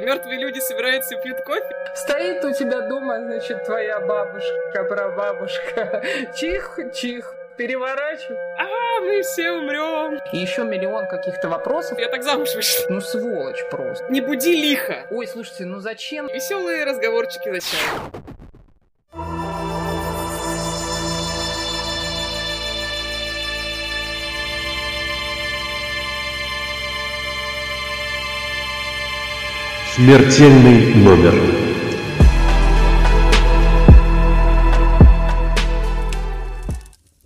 Мертвые люди собираются и пьют кофе. Стоит у тебя дома, значит, твоя бабушка, прабабушка. Чих-чих, переворачивай. А, мы все умрем. И еще миллион каких-то вопросов. Я так замуж вышла. Ну, сволочь просто. Не буди лихо. Ой, слушайте, ну зачем? Веселые разговорчики за Смертельный номер.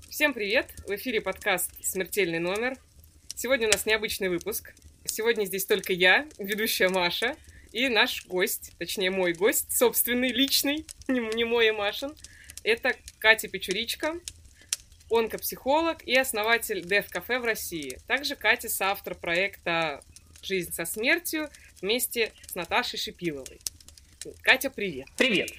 Всем привет! В эфире подкаст «Смертельный номер». Сегодня у нас необычный выпуск. Сегодня здесь только я, ведущая Маша, и наш гость, точнее мой гость, собственный, личный, не, мой и Машин. Это Катя Печуричка, онкопсихолог и основатель Дев Кафе в России. Также Катя соавтор проекта «Жизнь со смертью» вместе с Наташей Шипиловой. Катя, привет! Привет.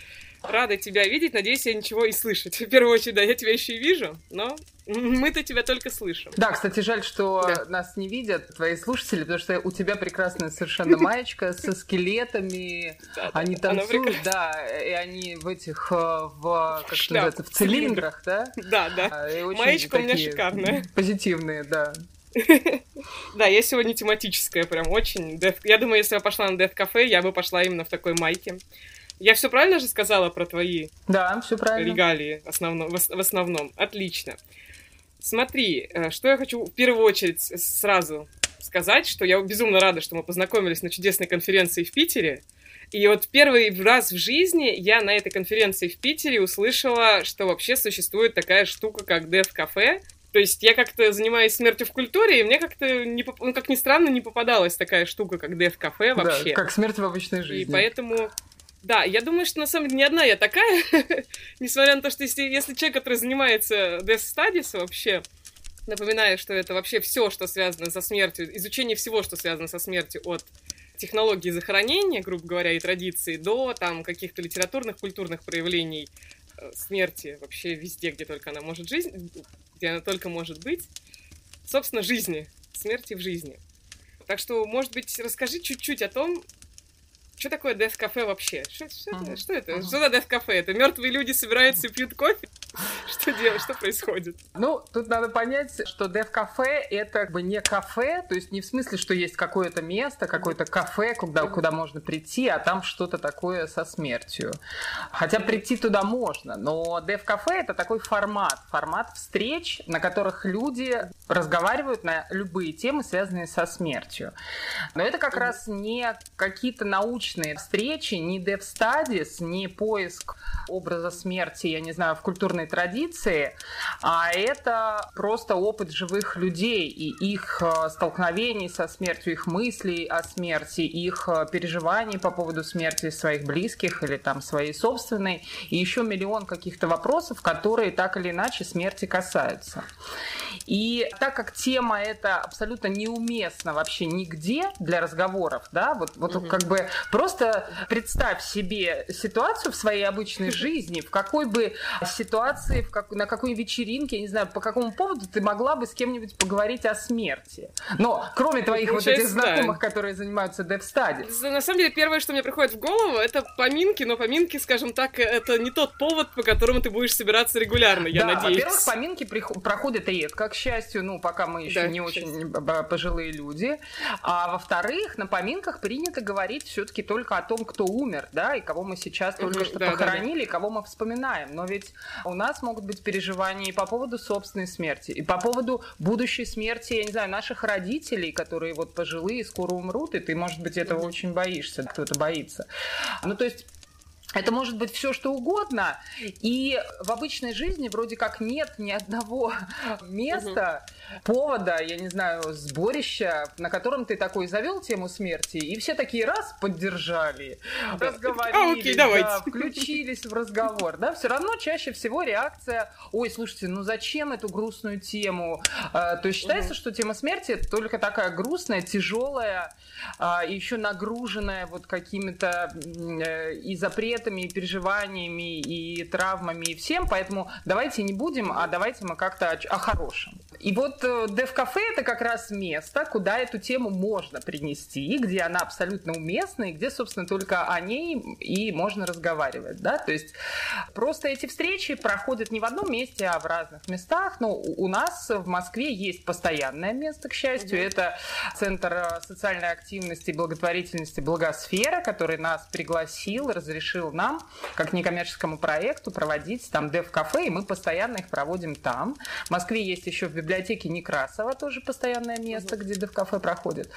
Рада тебя видеть, надеюсь, я ничего и слышать. В первую очередь, да, я тебя еще и вижу, но мы-то тебя только слышим. Да, кстати, жаль, что Да. нас не видят твои слушатели, потому что у тебя прекрасная совершенно маечка со скелетами. Да, Они да, танцуют, да, и они в этих, э, в, как Шляп, называется, в цилиндрах, да? Да, да. Маечка у меня шикарная. Позитивные, да. Да, я сегодня тематическая, прям очень. Я думаю, если я пошла на Death Cafe, я бы пошла именно в такой майке. Я все правильно же сказала про твои Да, все правильно. регалии основно- в в основном? Отлично. Смотри, э, что я хочу в первую очередь сразу сказать, что я безумно рада, что мы познакомились на чудесной конференции в Питере. И вот первый раз в жизни я на этой конференции в Питере услышала, что вообще существует такая штука, как Death Cafe. То есть я как-то занимаюсь смертью в культуре, и мне как-то, не поп- ну, как ни странно, не попадалась такая штука, как Cafe вообще. Да, как смерть в обычной И жизни. поэтому, да, я думаю, что на самом деле не одна я такая, несмотря на то, что если, если человек, который занимается Death Studies вообще, напоминаю, что это вообще все, что связано со смертью, изучение всего, что связано со смертью от технологии захоронения, грубо говоря, и традиций, до там каких-то литературных, культурных проявлений э, смерти вообще везде, где только она может жизнь, где она только может быть. Собственно, жизни, смерти в жизни. Так что, может быть, расскажи чуть-чуть о том, что такое Death Cafe вообще? Что, что это? Мгм. Что это? Мгм. Что за Death Cafe? Это мертвые люди собираются и пьют кофе? Что делать? Что происходит? Ну, тут надо понять, что Дев кафе это как бы не кафе, то есть не в смысле, что есть какое-то место, какое-то кафе, куда, куда можно прийти, а там что-то такое со смертью. Хотя прийти туда можно, но Дев кафе это такой формат, формат встреч, на которых люди разговаривают на любые темы, связанные со смертью. Но это как раз не какие-то научные встречи, не Studies, не поиск образа смерти, я не знаю, в культурной традиции, а это просто опыт живых людей и их э, столкновений со смертью, их мыслей о смерти, их э, переживаний по поводу смерти своих близких или там своей собственной, и еще миллион каких-то вопросов, которые так или иначе смерти касаются. И так как тема эта абсолютно неуместна вообще нигде для разговоров, да, вот, вот Мгм. как бы просто представь себе ситуацию в своей обычной жизни, в какой бы ситуации, в как, на какой вечеринке, я не знаю, по какому поводу ты могла бы с кем-нибудь поговорить о смерти. Но кроме твоих вот этих да. знакомых, которые занимаются Dev Studies. На самом деле, первое, что мне приходит в голову, это поминки, но поминки, скажем так, это не тот повод, по которому ты будешь собираться регулярно, я да, надеюсь. во-первых, поминки проходят редко, к счастью, ну, пока мы еще Да, не очень пожилые люди. А во-вторых, на поминках принято говорить все-таки только о том, кто умер, да, и кого мы сейчас только Мгм, что да, да, да. похоронили, и кого мы вспоминаем. Но ведь у нас могут быть переживания и по поводу собственной смерти, и по поводу будущей смерти, я не знаю, наших родителей, которые вот пожилые, скоро умрут, и ты, может быть, этого очень боишься, кто-то боится. Ну, то есть это может быть все что угодно, и в обычной жизни вроде как нет ни одного места, повода, я не знаю, сборища, на котором ты такой завел тему смерти, и все такие раз поддержали, Да. разговорили, А, окей, давайте. да, включились в разговор, да, все равно чаще всего реакция, ой, слушайте, ну зачем эту грустную тему? А, то есть считается, Мгм. что тема смерти это только такая грустная, тяжелая, а, еще нагруженная вот какими-то э, и запретами, ответами, и переживаниями, и травмами, и всем, поэтому давайте не будем, а давайте мы как-то о, о хорошем. И вот э, Дев-кафе — это как раз место, куда эту тему можно принести, где она абсолютно уместна, и где, собственно, только о ней и можно разговаривать, да, то есть просто эти встречи проходят не в одном месте, а в разных местах, но у нас в Москве есть постоянное место, к счастью, mm-hmm. это Центр э, социальной активности и благотворительности «Благосфера», который нас пригласил, разрешил нам, как некоммерческому проекту, проводить там дев-кафе, и мы постоянно их проводим там. В Москве есть еще в библиотеке Некрасова тоже постоянное место, где дев-кафе проходит.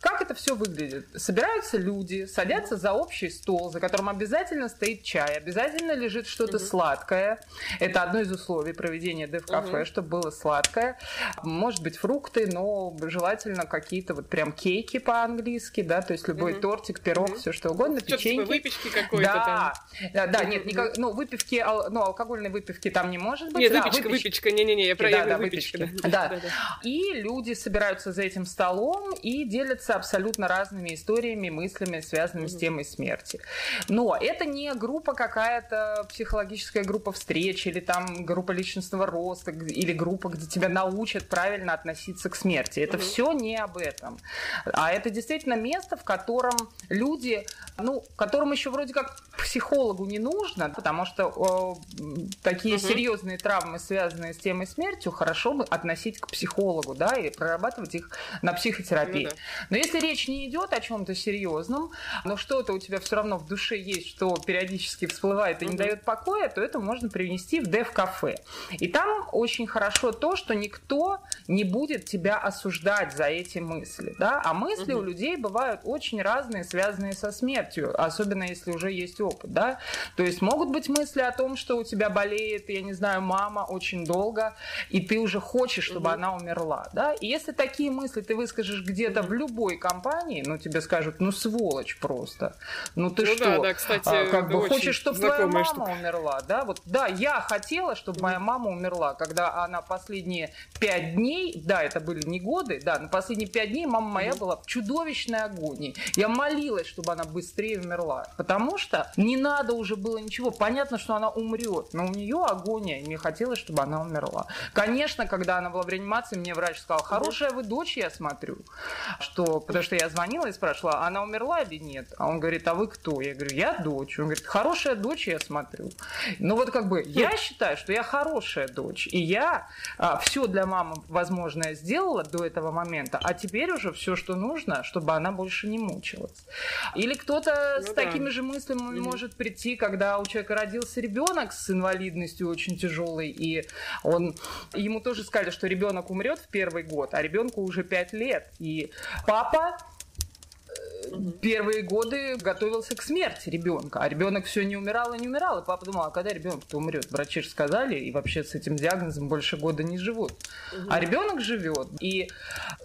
Как это все выглядит? Собираются люди, садятся за общий стол, за которым обязательно стоит чай, обязательно лежит что-то угу. сладкое. Это одно из условий проведения дев-кафе, угу. чтобы было сладкое. Может быть, фрукты, но желательно какие-то вот прям кейки по-английски, да, то есть любой угу. тортик, пирог, угу. все что угодно, что печеньки. Выпечки какой-то да. там. Да, да, нет, никак, ну, выпивки, ну, алкогольной выпивки там не может быть. Нет, да, выпечка, выпечка, не-не-не, я про да, да, выпечки. Да. Да. да. И люди собираются за этим столом и делятся абсолютно разными историями, мыслями, связанными с темой смерти. Но это не группа какая-то, психологическая группа встреч, или там группа личностного роста, или группа, где тебя научат правильно относиться к смерти. Это все не об этом. А это действительно место, в котором люди, ну, которым еще вроде как психологу не нужно, потому что э, такие угу. серьезные травмы, связанные с темой смерти, хорошо бы относить к психологу, да, и прорабатывать их на психотерапии. Ну, да. Но если речь не идет о чем-то серьезном, но что-то у тебя все равно в душе есть, что периодически всплывает и не дает покоя, то это можно привнести в дев-кафе. И там очень хорошо то, что никто не будет тебя осуждать за эти мысли, да, а мысли угу. у людей бывают очень разные, связанные со смертью, особенно если уже есть опыт, да. То есть могут быть мысли о том, что у тебя болеет, я не знаю, мама очень долго, и ты уже хочешь, чтобы угу. она умерла, да. И если такие мысли ты выскажешь где-то угу. в любой компании, ну тебе скажут, ну сволочь просто, ну ты ну, что, да, да, кстати, а, как бы хочешь, чтобы твоя мама штука. умерла, да, вот, да, я хотела, чтобы моя мама умерла, когда она последние пять дней, да, это были не годы, да, но последние пять дней мама моя была в чудовищной агонии. Я молилась, чтобы она быстрее умерла, потому что не надо уже было ничего, понятно, что она умрет, но у нее агония, и мне хотелось, чтобы она умерла. Конечно, когда она была в реанимации, мне врач сказал, хорошая вы дочь, я смотрю, что, потому что я звонила и спрашивала, она умерла или нет? А он говорит, а вы кто? Я говорю, я дочь. Он говорит, хорошая дочь, я смотрю. Ну вот как бы я считаю, что я хорошая дочь, и я а, все для мамы возможное сделала до этого момента, а теперь уже все, что нужно, чтобы она больше не мучилась. Или кто-то ну, с да. такими же мыслями mm-hmm. может прийти, когда у человека родился ребенок с инвалидностью очень тяжелой, и он ему тоже сказали, что ребенок умрет в первый год, а ребенку уже пять лет, и папа Papa первые годы готовился к смерти ребенка, а ребенок все не умирал и не умирал, и папа думал, а когда ребенок-то умрет? Врачи же сказали, и вообще с этим диагнозом больше года не живут. Угу. А ребенок живет. И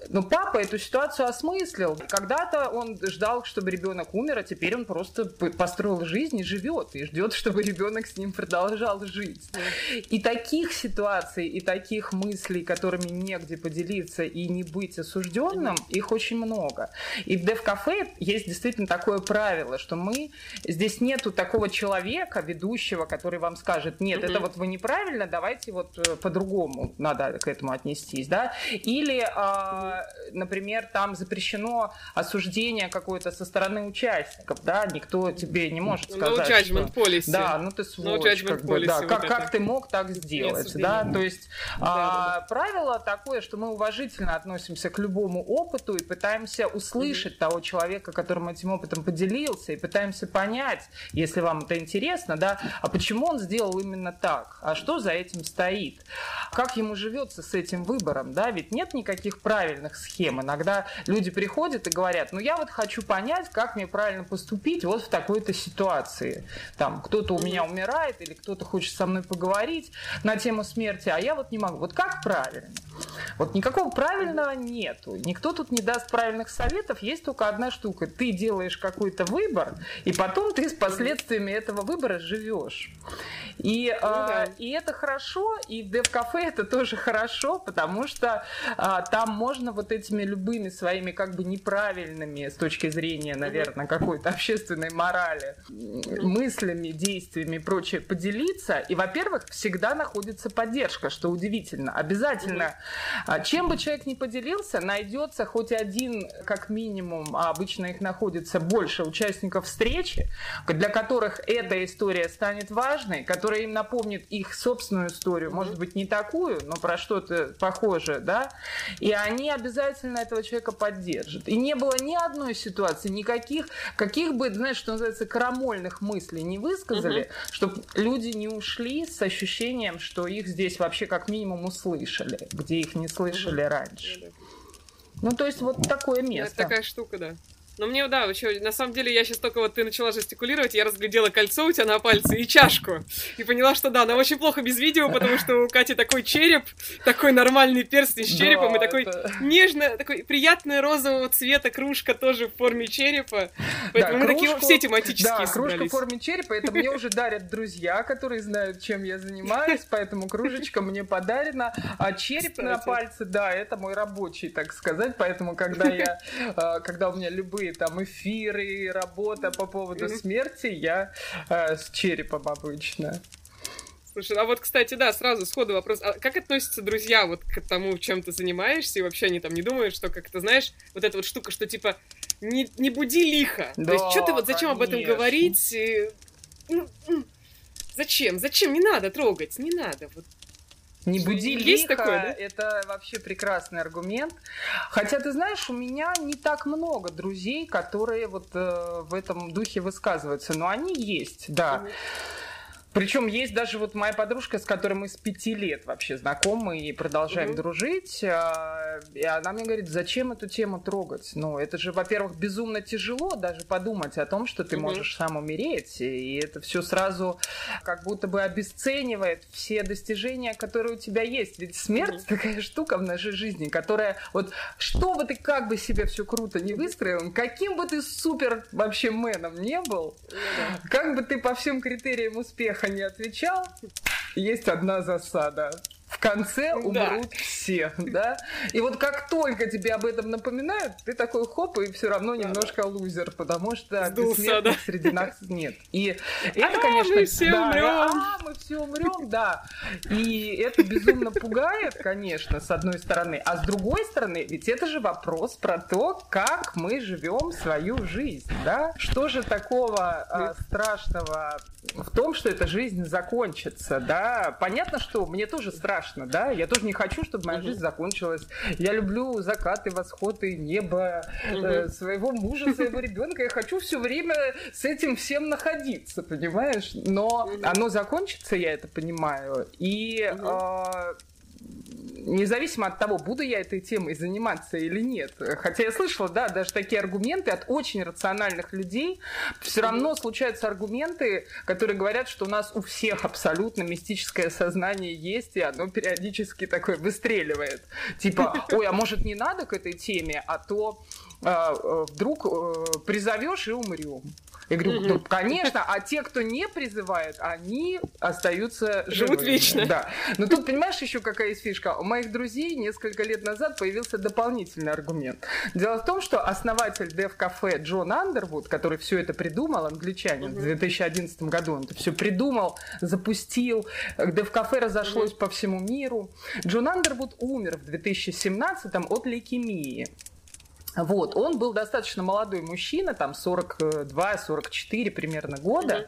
ну, папа эту ситуацию осмыслил. Когда-то он ждал, чтобы ребенок умер, а теперь он просто построил жизнь и живет, и ждет, чтобы ребенок с ним продолжал жить. И таких ситуаций, и таких мыслей, которыми негде поделиться и не быть осужденным, их очень много. И в Дев-кафе есть действительно такое правило, что мы здесь нету такого человека, ведущего, который вам скажет, нет, mm-hmm. это вот вы неправильно, давайте вот э, по-другому надо к этому отнестись, да, или, э, например, там запрещено осуждение какое-то со стороны участников, да, никто тебе не может ну, сказать, no judgment что... policy. Да, ну ты сволочь, no как бы, да, вот как, как ты мог так сделать, да, то есть да, а, да. правило такое, что мы уважительно относимся к любому опыту и пытаемся услышать mm-hmm. того человека, человека, которым этим опытом поделился, и пытаемся понять, если вам это интересно, да, а почему он сделал именно так, а что за этим стоит, как ему живется с этим выбором, да, ведь нет никаких правильных схем. Иногда люди приходят и говорят, ну я вот хочу понять, как мне правильно поступить вот в такой-то ситуации. Там кто-то у меня умирает или кто-то хочет со мной поговорить на тему смерти, а я вот не могу. Вот как правильно? Вот никакого правильного нету. Никто тут не даст правильных советов, есть только одна штука штука. ты делаешь какой-то выбор, и потом ты с последствиями этого выбора живешь. И, ну, э, да. и это хорошо, и в дев-кафе это тоже хорошо, потому что э, там можно вот этими любыми своими как бы неправильными с точки зрения, наверное, какой-то общественной морали, мыслями, действиями и прочее поделиться. И, во-первых, всегда находится поддержка, что удивительно. Обязательно, э, чем бы человек ни поделился, найдется хоть один, как минимум, а обычно их находится больше участников встречи, для которых эта история станет важной, которая им напомнит их собственную историю, может быть, не такую, но про что-то похожее, да, и они обязательно этого человека поддержат. И не было ни одной ситуации, никаких, каких бы, знаешь, что называется, карамольных мыслей не высказали, угу. чтобы люди не ушли с ощущением, что их здесь вообще как минимум услышали, где их не слышали угу. раньше. Ну, то есть вот такое место. Это такая штука, да. Но мне, да, еще, на самом деле, я сейчас только вот ты начала жестикулировать, я разглядела кольцо у тебя на пальце и чашку. И поняла, что да, она очень плохо без видео, потому что у Кати такой череп, такой нормальный перстень с черепом, да, и такой это... нежно, такой приятный розового цвета кружка тоже в форме черепа. Поэтому да, мы кружку, такие все тематические Да, собрались. кружка в форме черепа, это мне уже дарят друзья, которые знают, чем я занимаюсь, поэтому кружечка мне подарена. А череп на пальце, да, это мой рабочий, так сказать, поэтому когда я, а, когда у меня любые там эфиры, работа по поводу смерти, я э, с черепом обычно. Слушай, а вот, кстати, да, сразу сходу вопрос. А как относятся друзья вот к тому, чем ты занимаешься, и вообще они там не думают, что как то знаешь, вот эта вот штука, что типа не, не буди лихо. Да, То есть, что ты вот зачем конечно. об этом говорить? Ну, зачем? Зачем? Не надо трогать, не надо. Вот не буди Есть лихо, такое, да? это вообще прекрасный аргумент. Хотя, ты знаешь, у меня не так много друзей, которые вот э, в этом духе высказываются, но они есть, да. mm причем есть даже вот моя подружка, с которой мы с пяти лет вообще знакомы и продолжаем угу. дружить. А, и она мне говорит, зачем эту тему трогать? Ну, это же, во-первых, безумно тяжело даже подумать о том, что ты угу. можешь сам умереть. И это все сразу как будто бы обесценивает все достижения, которые у тебя есть. Ведь смерть угу. такая штука в нашей жизни, которая вот что бы ты как бы себе все круто не выстроил, каким бы ты супер вообще мэном не был, да. как бы ты по всем критериям успеха Леха не отвечал, есть одна засада конце умрут да. все, да? И вот как только тебе об этом напоминают, ты такой хоп, и все равно немножко лузер, потому что Сдулся, да? среди нас нет. И это, а, конечно... мы все да, умрем. А, мы все умрем, да. И это безумно пугает, конечно, с одной стороны. А с другой стороны, ведь это же вопрос про то, как мы живем свою жизнь, да? Что же такого а, страшного в том, что эта жизнь закончится, да? Понятно, что мне тоже страшно страшно, да, я тоже не хочу, чтобы моя жизнь закончилась. Я люблю закаты, восходы, небо, э, своего мужа, своего ребенка. Я хочу все время с этим всем находиться, понимаешь? Но оно закончится, я это понимаю. И э, независимо от того, буду я этой темой заниматься или нет. Хотя я слышала, да, даже такие аргументы от очень рациональных людей. Все равно случаются аргументы, которые говорят, что у нас у всех абсолютно мистическое сознание есть, и оно периодически такое выстреливает. Типа, ой, а может не надо к этой теме, а то а, э, вдруг э, призовешь и умрем. Я говорю, ну, конечно, а те, кто не призывает, они остаются живут живыми. вечно. Да. Но тут, понимаешь, еще какая есть фишка? У моих друзей несколько лет назад появился дополнительный аргумент. Дело в том, что основатель Cafe Джон Андервуд, который все это придумал, англичанин, в 2011 году он это все придумал, запустил, Dev Cafe разошлось по всему миру. Джон Андервуд умер в 2017 от лейкемии. Вот, он был достаточно молодой мужчина, там 42-44 примерно года.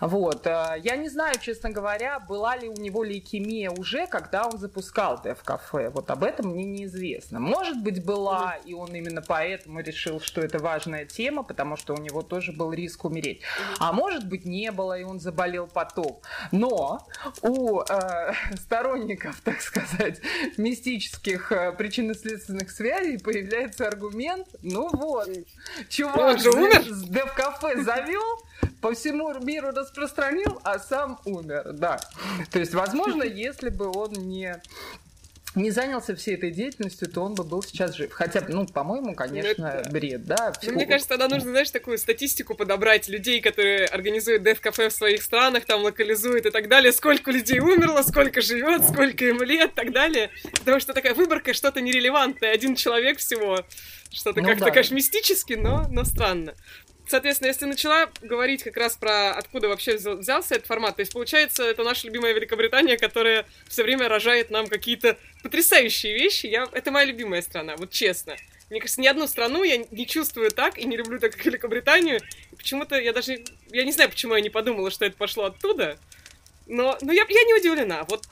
Mm-hmm. Вот, э, я не знаю, честно говоря, была ли у него лейкемия уже, когда он запускал Дев Кафе. Вот об этом мне неизвестно. Может быть, была, mm-hmm. и он именно поэтому решил, что это важная тема, потому что у него тоже был риск умереть. Mm-hmm. А может быть, не было, и он заболел потом. Но у э, сторонников, так сказать, мистических э, причинно-следственных связей появляется аргумент аргумент. Ну вот, чувак же умер? с дев-кафе завел, по всему миру распространил, а сам умер, да. То есть, возможно, если бы он не не занялся всей этой деятельностью, то он бы был сейчас жив. Хотя, ну, по-моему, конечно, это... бред, да. Ну, мне кажется, тогда нужно, знаешь, такую статистику подобрать людей, которые организуют деф-кафе в своих странах, там локализуют и так далее, сколько людей умерло, сколько живет, сколько им лет и так далее. Потому что такая выборка что-то нерелевантное, один человек всего. Что-то ну, как-то, да. конечно, мистически, но, но странно. Соответственно, если начала говорить как раз про откуда вообще взялся этот формат, то есть, получается, это наша любимая Великобритания, которая все время рожает нам какие-то потрясающие вещи. Я... Это моя любимая страна, вот честно. Мне кажется, ни одну страну я не чувствую так и не люблю так, как Великобританию. Почему-то я даже... Я не знаю, почему я не подумала, что это пошло оттуда. Но, но я, я не удивлена. Вот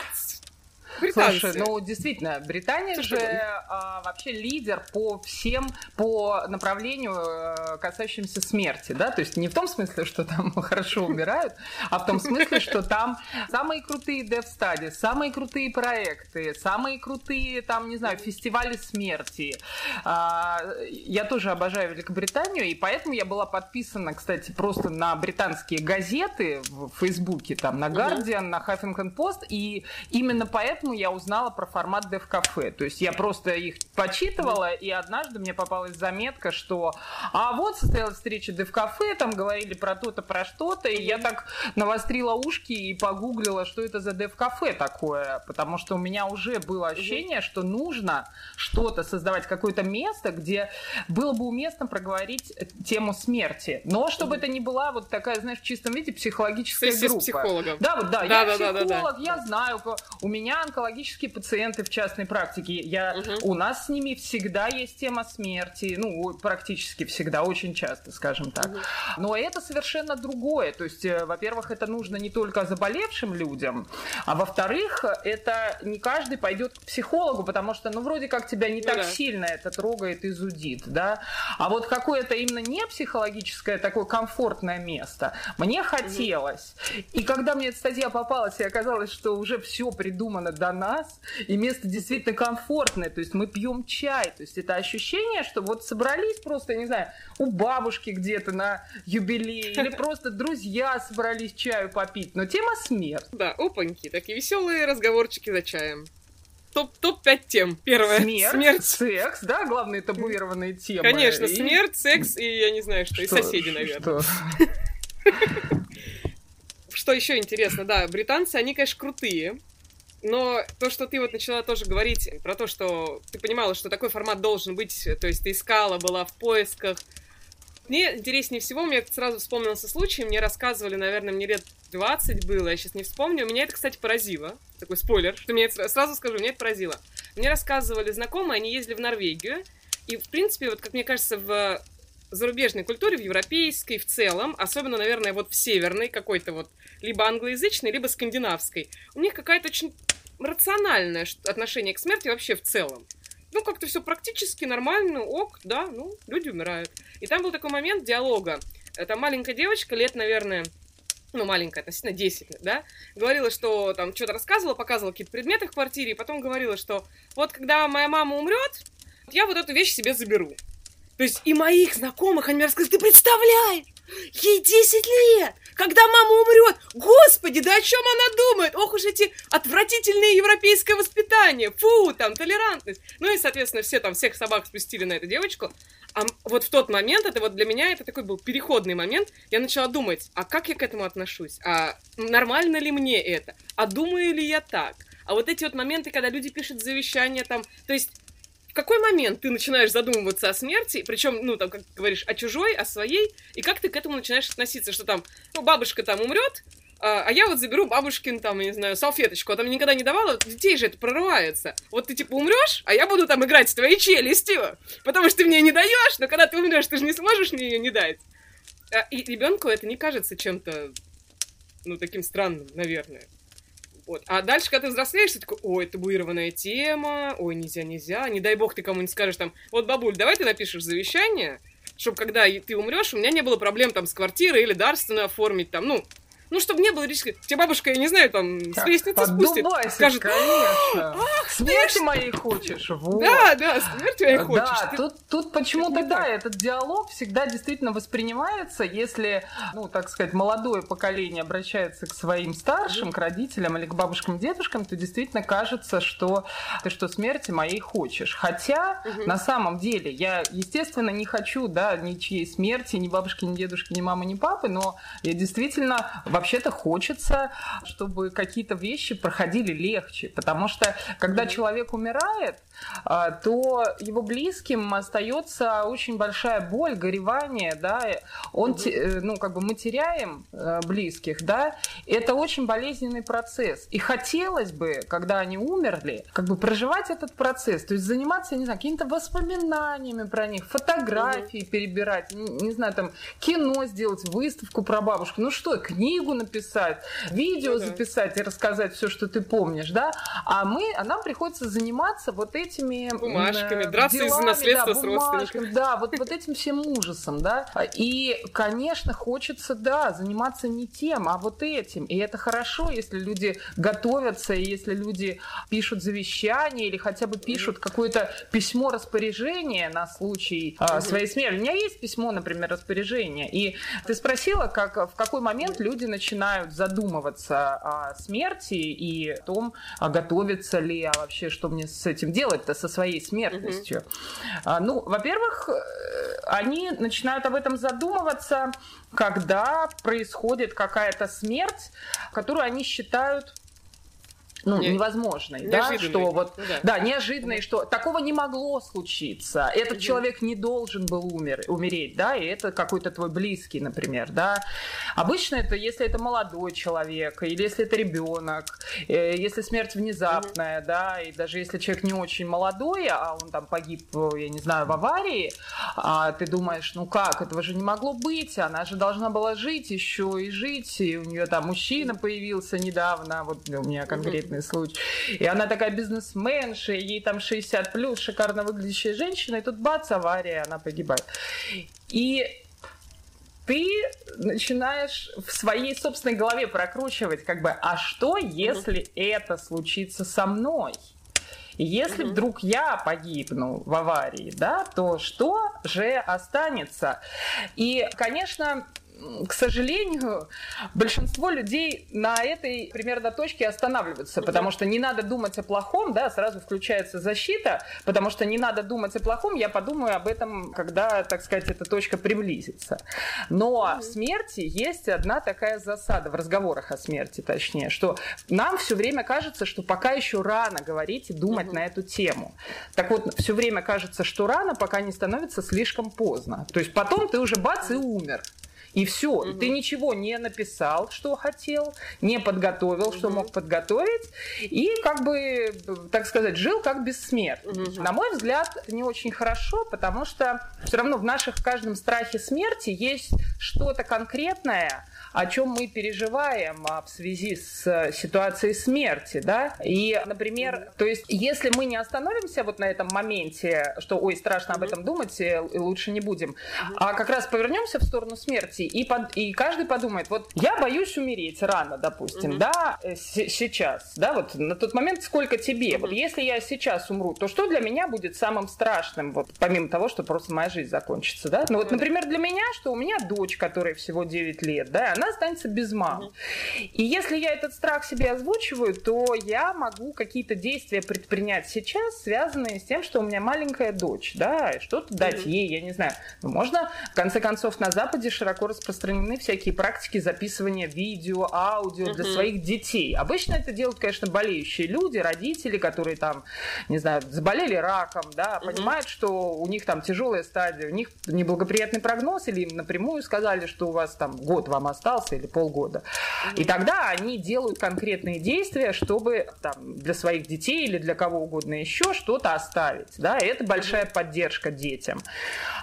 Британцы. Слушай, ну действительно, Британия Слушай, же а, вообще лидер по всем, по направлению, э, касающимся смерти, да, то есть не в том смысле, что там хорошо умирают, а в том смысле, что там самые крутые dev studies, самые крутые проекты, самые крутые, там, не знаю, фестивали смерти. А, я тоже обожаю Великобританию, и поэтому я была подписана, кстати, просто на британские газеты в Фейсбуке, там, на Guardian, на Huffington Post, и именно поэтому поэтому я узнала про формат Cafe. То есть я просто их почитывала, и однажды мне попалась заметка, что а вот состоялась встреча Cafe, там говорили про то-то, про что-то, и я так навострила ушки и погуглила, что это за Cafe такое, потому что у меня уже было ощущение, что нужно что-то создавать, какое-то место, где было бы уместно проговорить тему смерти. Но чтобы это не была вот такая, знаешь, в чистом виде психологическая Сессия группа. С психологом. Да, вот да, да я да, психолог, да, да, да. я знаю, у меня онкологические пациенты в частной практике. Я, угу. У нас с ними всегда есть тема смерти, ну, практически всегда, очень часто, скажем так. Угу. Но это совершенно другое. То есть, э, во-первых, это нужно не только заболевшим людям, а во-вторых, это не каждый пойдет к психологу, потому что, ну, вроде как тебя не ну, так да. сильно это трогает и зудит, да. А вот какое-то именно не психологическое такое комфортное место мне хотелось. Угу. И когда мне эта статья попалась, и оказалось, что уже все придумано до нас, и место действительно комфортное, то есть мы пьем чай, то есть это ощущение, что вот собрались просто, не знаю, у бабушки где-то на юбилей, или просто друзья собрались чаю попить, но тема смерть. Да, опаньки, такие веселые разговорчики за чаем топ топ-5 тем. Первое. Смерть, смерть, секс, да, главные табуированные темы. Конечно, и... смерть, секс и я не знаю, что, что и соседи, наверное. Что? что еще интересно, да, британцы, они, конечно, крутые. Но то, что ты вот начала тоже говорить про то, что ты понимала, что такой формат должен быть, то есть ты искала, была в поисках. Мне интереснее всего, мне сразу вспомнился случай, мне рассказывали, наверное, мне лет 20 было, я сейчас не вспомню. Меня это, кстати, поразило. Такой спойлер, что меня это, сразу скажу, меня это поразило. Мне рассказывали знакомые, они ездили в Норвегию, и, в принципе, вот, как мне кажется, в зарубежной культуре, в европейской в целом, особенно, наверное, вот в северной какой-то вот, либо англоязычной, либо скандинавской, у них какая-то очень рациональное отношение к смерти вообще в целом. Ну, как-то все практически нормально, ок, да, ну, люди умирают. И там был такой момент диалога. Это маленькая девочка, лет, наверное, ну, маленькая, относительно 10, да, говорила, что там что-то рассказывала, показывала какие-то предметы в квартире, и потом говорила, что вот когда моя мама умрет, я вот эту вещь себе заберу. То есть и моих знакомых, они мне рассказывают, ты представляешь, ей 10 лет, когда мама умрет, господи, да о чем она думает? Ох уж эти отвратительные европейское воспитание, фу, там, толерантность. Ну и, соответственно, все там, всех собак спустили на эту девочку. А вот в тот момент, это вот для меня, это такой был переходный момент, я начала думать, а как я к этому отношусь? А нормально ли мне это? А думаю ли я так? А вот эти вот моменты, когда люди пишут завещание там, то есть какой момент ты начинаешь задумываться о смерти, причем, ну, там, как говоришь, о чужой, о своей, и как ты к этому начинаешь относиться, что там, ну, бабушка там умрет, а, а я вот заберу бабушкин, там, я не знаю, салфеточку, а там никогда не давала, детей же это прорывается. Вот ты, типа, умрешь, а я буду там играть с твоей челюстью, потому что ты мне не даешь, но когда ты умрешь, ты же не сможешь мне ее не дать. А, и ребенку это не кажется чем-то, ну, таким странным, наверное. Вот. А дальше, когда ты взрослеешь, ты такой, ой, табуированная тема, ой, нельзя, нельзя. Не дай бог ты кому-нибудь скажешь там, вот, бабуль, давай ты напишешь завещание, чтобы когда ты умрешь, у меня не было проблем там с квартирой или дарственную оформить там, ну, Ну, чтобы не было риска. Тебе бабушка, я не знаю, там, с лестницы спустит. Скажет, конечно. Ах, смерти моей хочешь? Вот. Да, да, смерти моей хочешь. Да, тут, тут почему-то, да, этот диалог всегда действительно воспринимается, если, ну, так сказать, молодое поколение обращается к своим старшим, к родителям или к бабушкам, дедушкам, то действительно кажется, что ты что, смерти моей хочешь. Хотя, на самом деле, я, естественно, не хочу, да, ничьей смерти, ни бабушки, ни дедушки, ни мамы, ни папы, но я действительно вообще-то хочется, чтобы какие-то вещи проходили легче, потому что когда человек умирает, то его близким остается очень большая боль, горевание, да, он, mm-hmm. ну, как бы мы теряем э, близких, да, это очень болезненный процесс. И хотелось бы, когда они умерли, как бы проживать этот процесс, то есть заниматься, не знаю, какими-то воспоминаниями про них, фотографии перебирать, не, не знаю, там, кино сделать, выставку про бабушку, ну что, книгу написать, видео mm-hmm. записать и рассказать все, что ты помнишь, да, а мы, а нам приходится заниматься вот этими бумажками, э, драться из наследства да, с родственниками. Да, вот, вот этим всем ужасом, да, и, конечно, хочется, да, заниматься не тем, а вот этим, и это хорошо, если люди готовятся, и если люди пишут завещание или хотя бы пишут какое-то письмо распоряжения на случай mm-hmm. своей смерти. У меня есть письмо, например, распоряжения, и ты спросила, как, в какой момент люди начинают задумываться о смерти и о том, а готовится ли, а вообще, что мне с этим делать-то, со своей смертностью. Mm-hmm. Ну, во-первых, э, они начинают об этом задумываться, когда происходит какая-то смерть, которую они считают ну, не, невозможной, да, что вот, ну да, да неожиданной, что такого не могло случиться, этот угу. человек не должен был умер, умереть, да, и это какой-то твой близкий, например, да. Обычно это, если это молодой человек, или если это ребенок, э, если смерть внезапная, угу. да, и даже если человек не очень молодой, а он там погиб, я не знаю, в аварии, а ты думаешь, ну как, этого же не могло быть, она же должна была жить еще и жить, и у нее там мужчина появился недавно, вот у меня конкретно конкретный случай. И она такая бизнесменша, ей там 60 плюс, шикарно выглядящая женщина, и тут бац, авария, она погибает. И ты начинаешь в своей собственной голове прокручивать, как бы, а что, если mm-hmm. это случится со мной? Если mm-hmm. вдруг я погибну в аварии, да, то что же останется? И, конечно, к сожалению, большинство людей на этой примерно точке останавливаются, потому что не надо думать о плохом, да, сразу включается защита, потому что не надо думать о плохом, я подумаю об этом, когда, так сказать, эта точка приблизится. Но в смерти есть одна такая засада, в разговорах о смерти точнее, что нам все время кажется, что пока еще рано говорить и думать на эту тему. Так вот, все время кажется, что рано, пока не становится слишком поздно. То есть потом ты уже бац и умер. И все. Угу. Ты ничего не написал, что хотел, не подготовил, угу. что мог подготовить. И как бы, так сказать, жил как бессмертный. Угу. На мой взгляд, не очень хорошо, потому что все равно в наших в каждом страхе смерти есть что-то конкретное, о чем мы переживаем а, в связи с э, ситуацией смерти, да, и, например, то есть, если мы не остановимся вот на этом моменте, что, ой, страшно об этом думать, э, лучше не будем, а как раз повернемся в сторону смерти, и, под, и каждый подумает, вот я боюсь умереть рано, допустим, да, э, сейчас, да, вот на тот момент сколько тебе, вот если я сейчас умру, то что для меня будет самым страшным, вот помимо того, что просто моя жизнь закончится, да, ну вот, например, для меня, что у меня дочь, которой всего 9 лет, да, она останется без мамы. И если я этот страх себе озвучиваю, то я могу какие-то действия предпринять сейчас, связанные с тем, что у меня маленькая дочь, да, что-то дать ей, я не знаю. Ну, можно, в конце концов, на Западе широко распространены всякие практики записывания видео, аудио для своих детей. Обычно это делают, конечно, болеющие люди, родители, которые там, не знаю, заболели раком, да, понимают, что у них там тяжелая стадия, у них неблагоприятный прогноз, или им напрямую сказали, что у вас там год вам остался, остался или полгода. И тогда они делают конкретные действия, чтобы там, для своих детей или для кого угодно еще что-то оставить. Да? И это большая поддержка детям.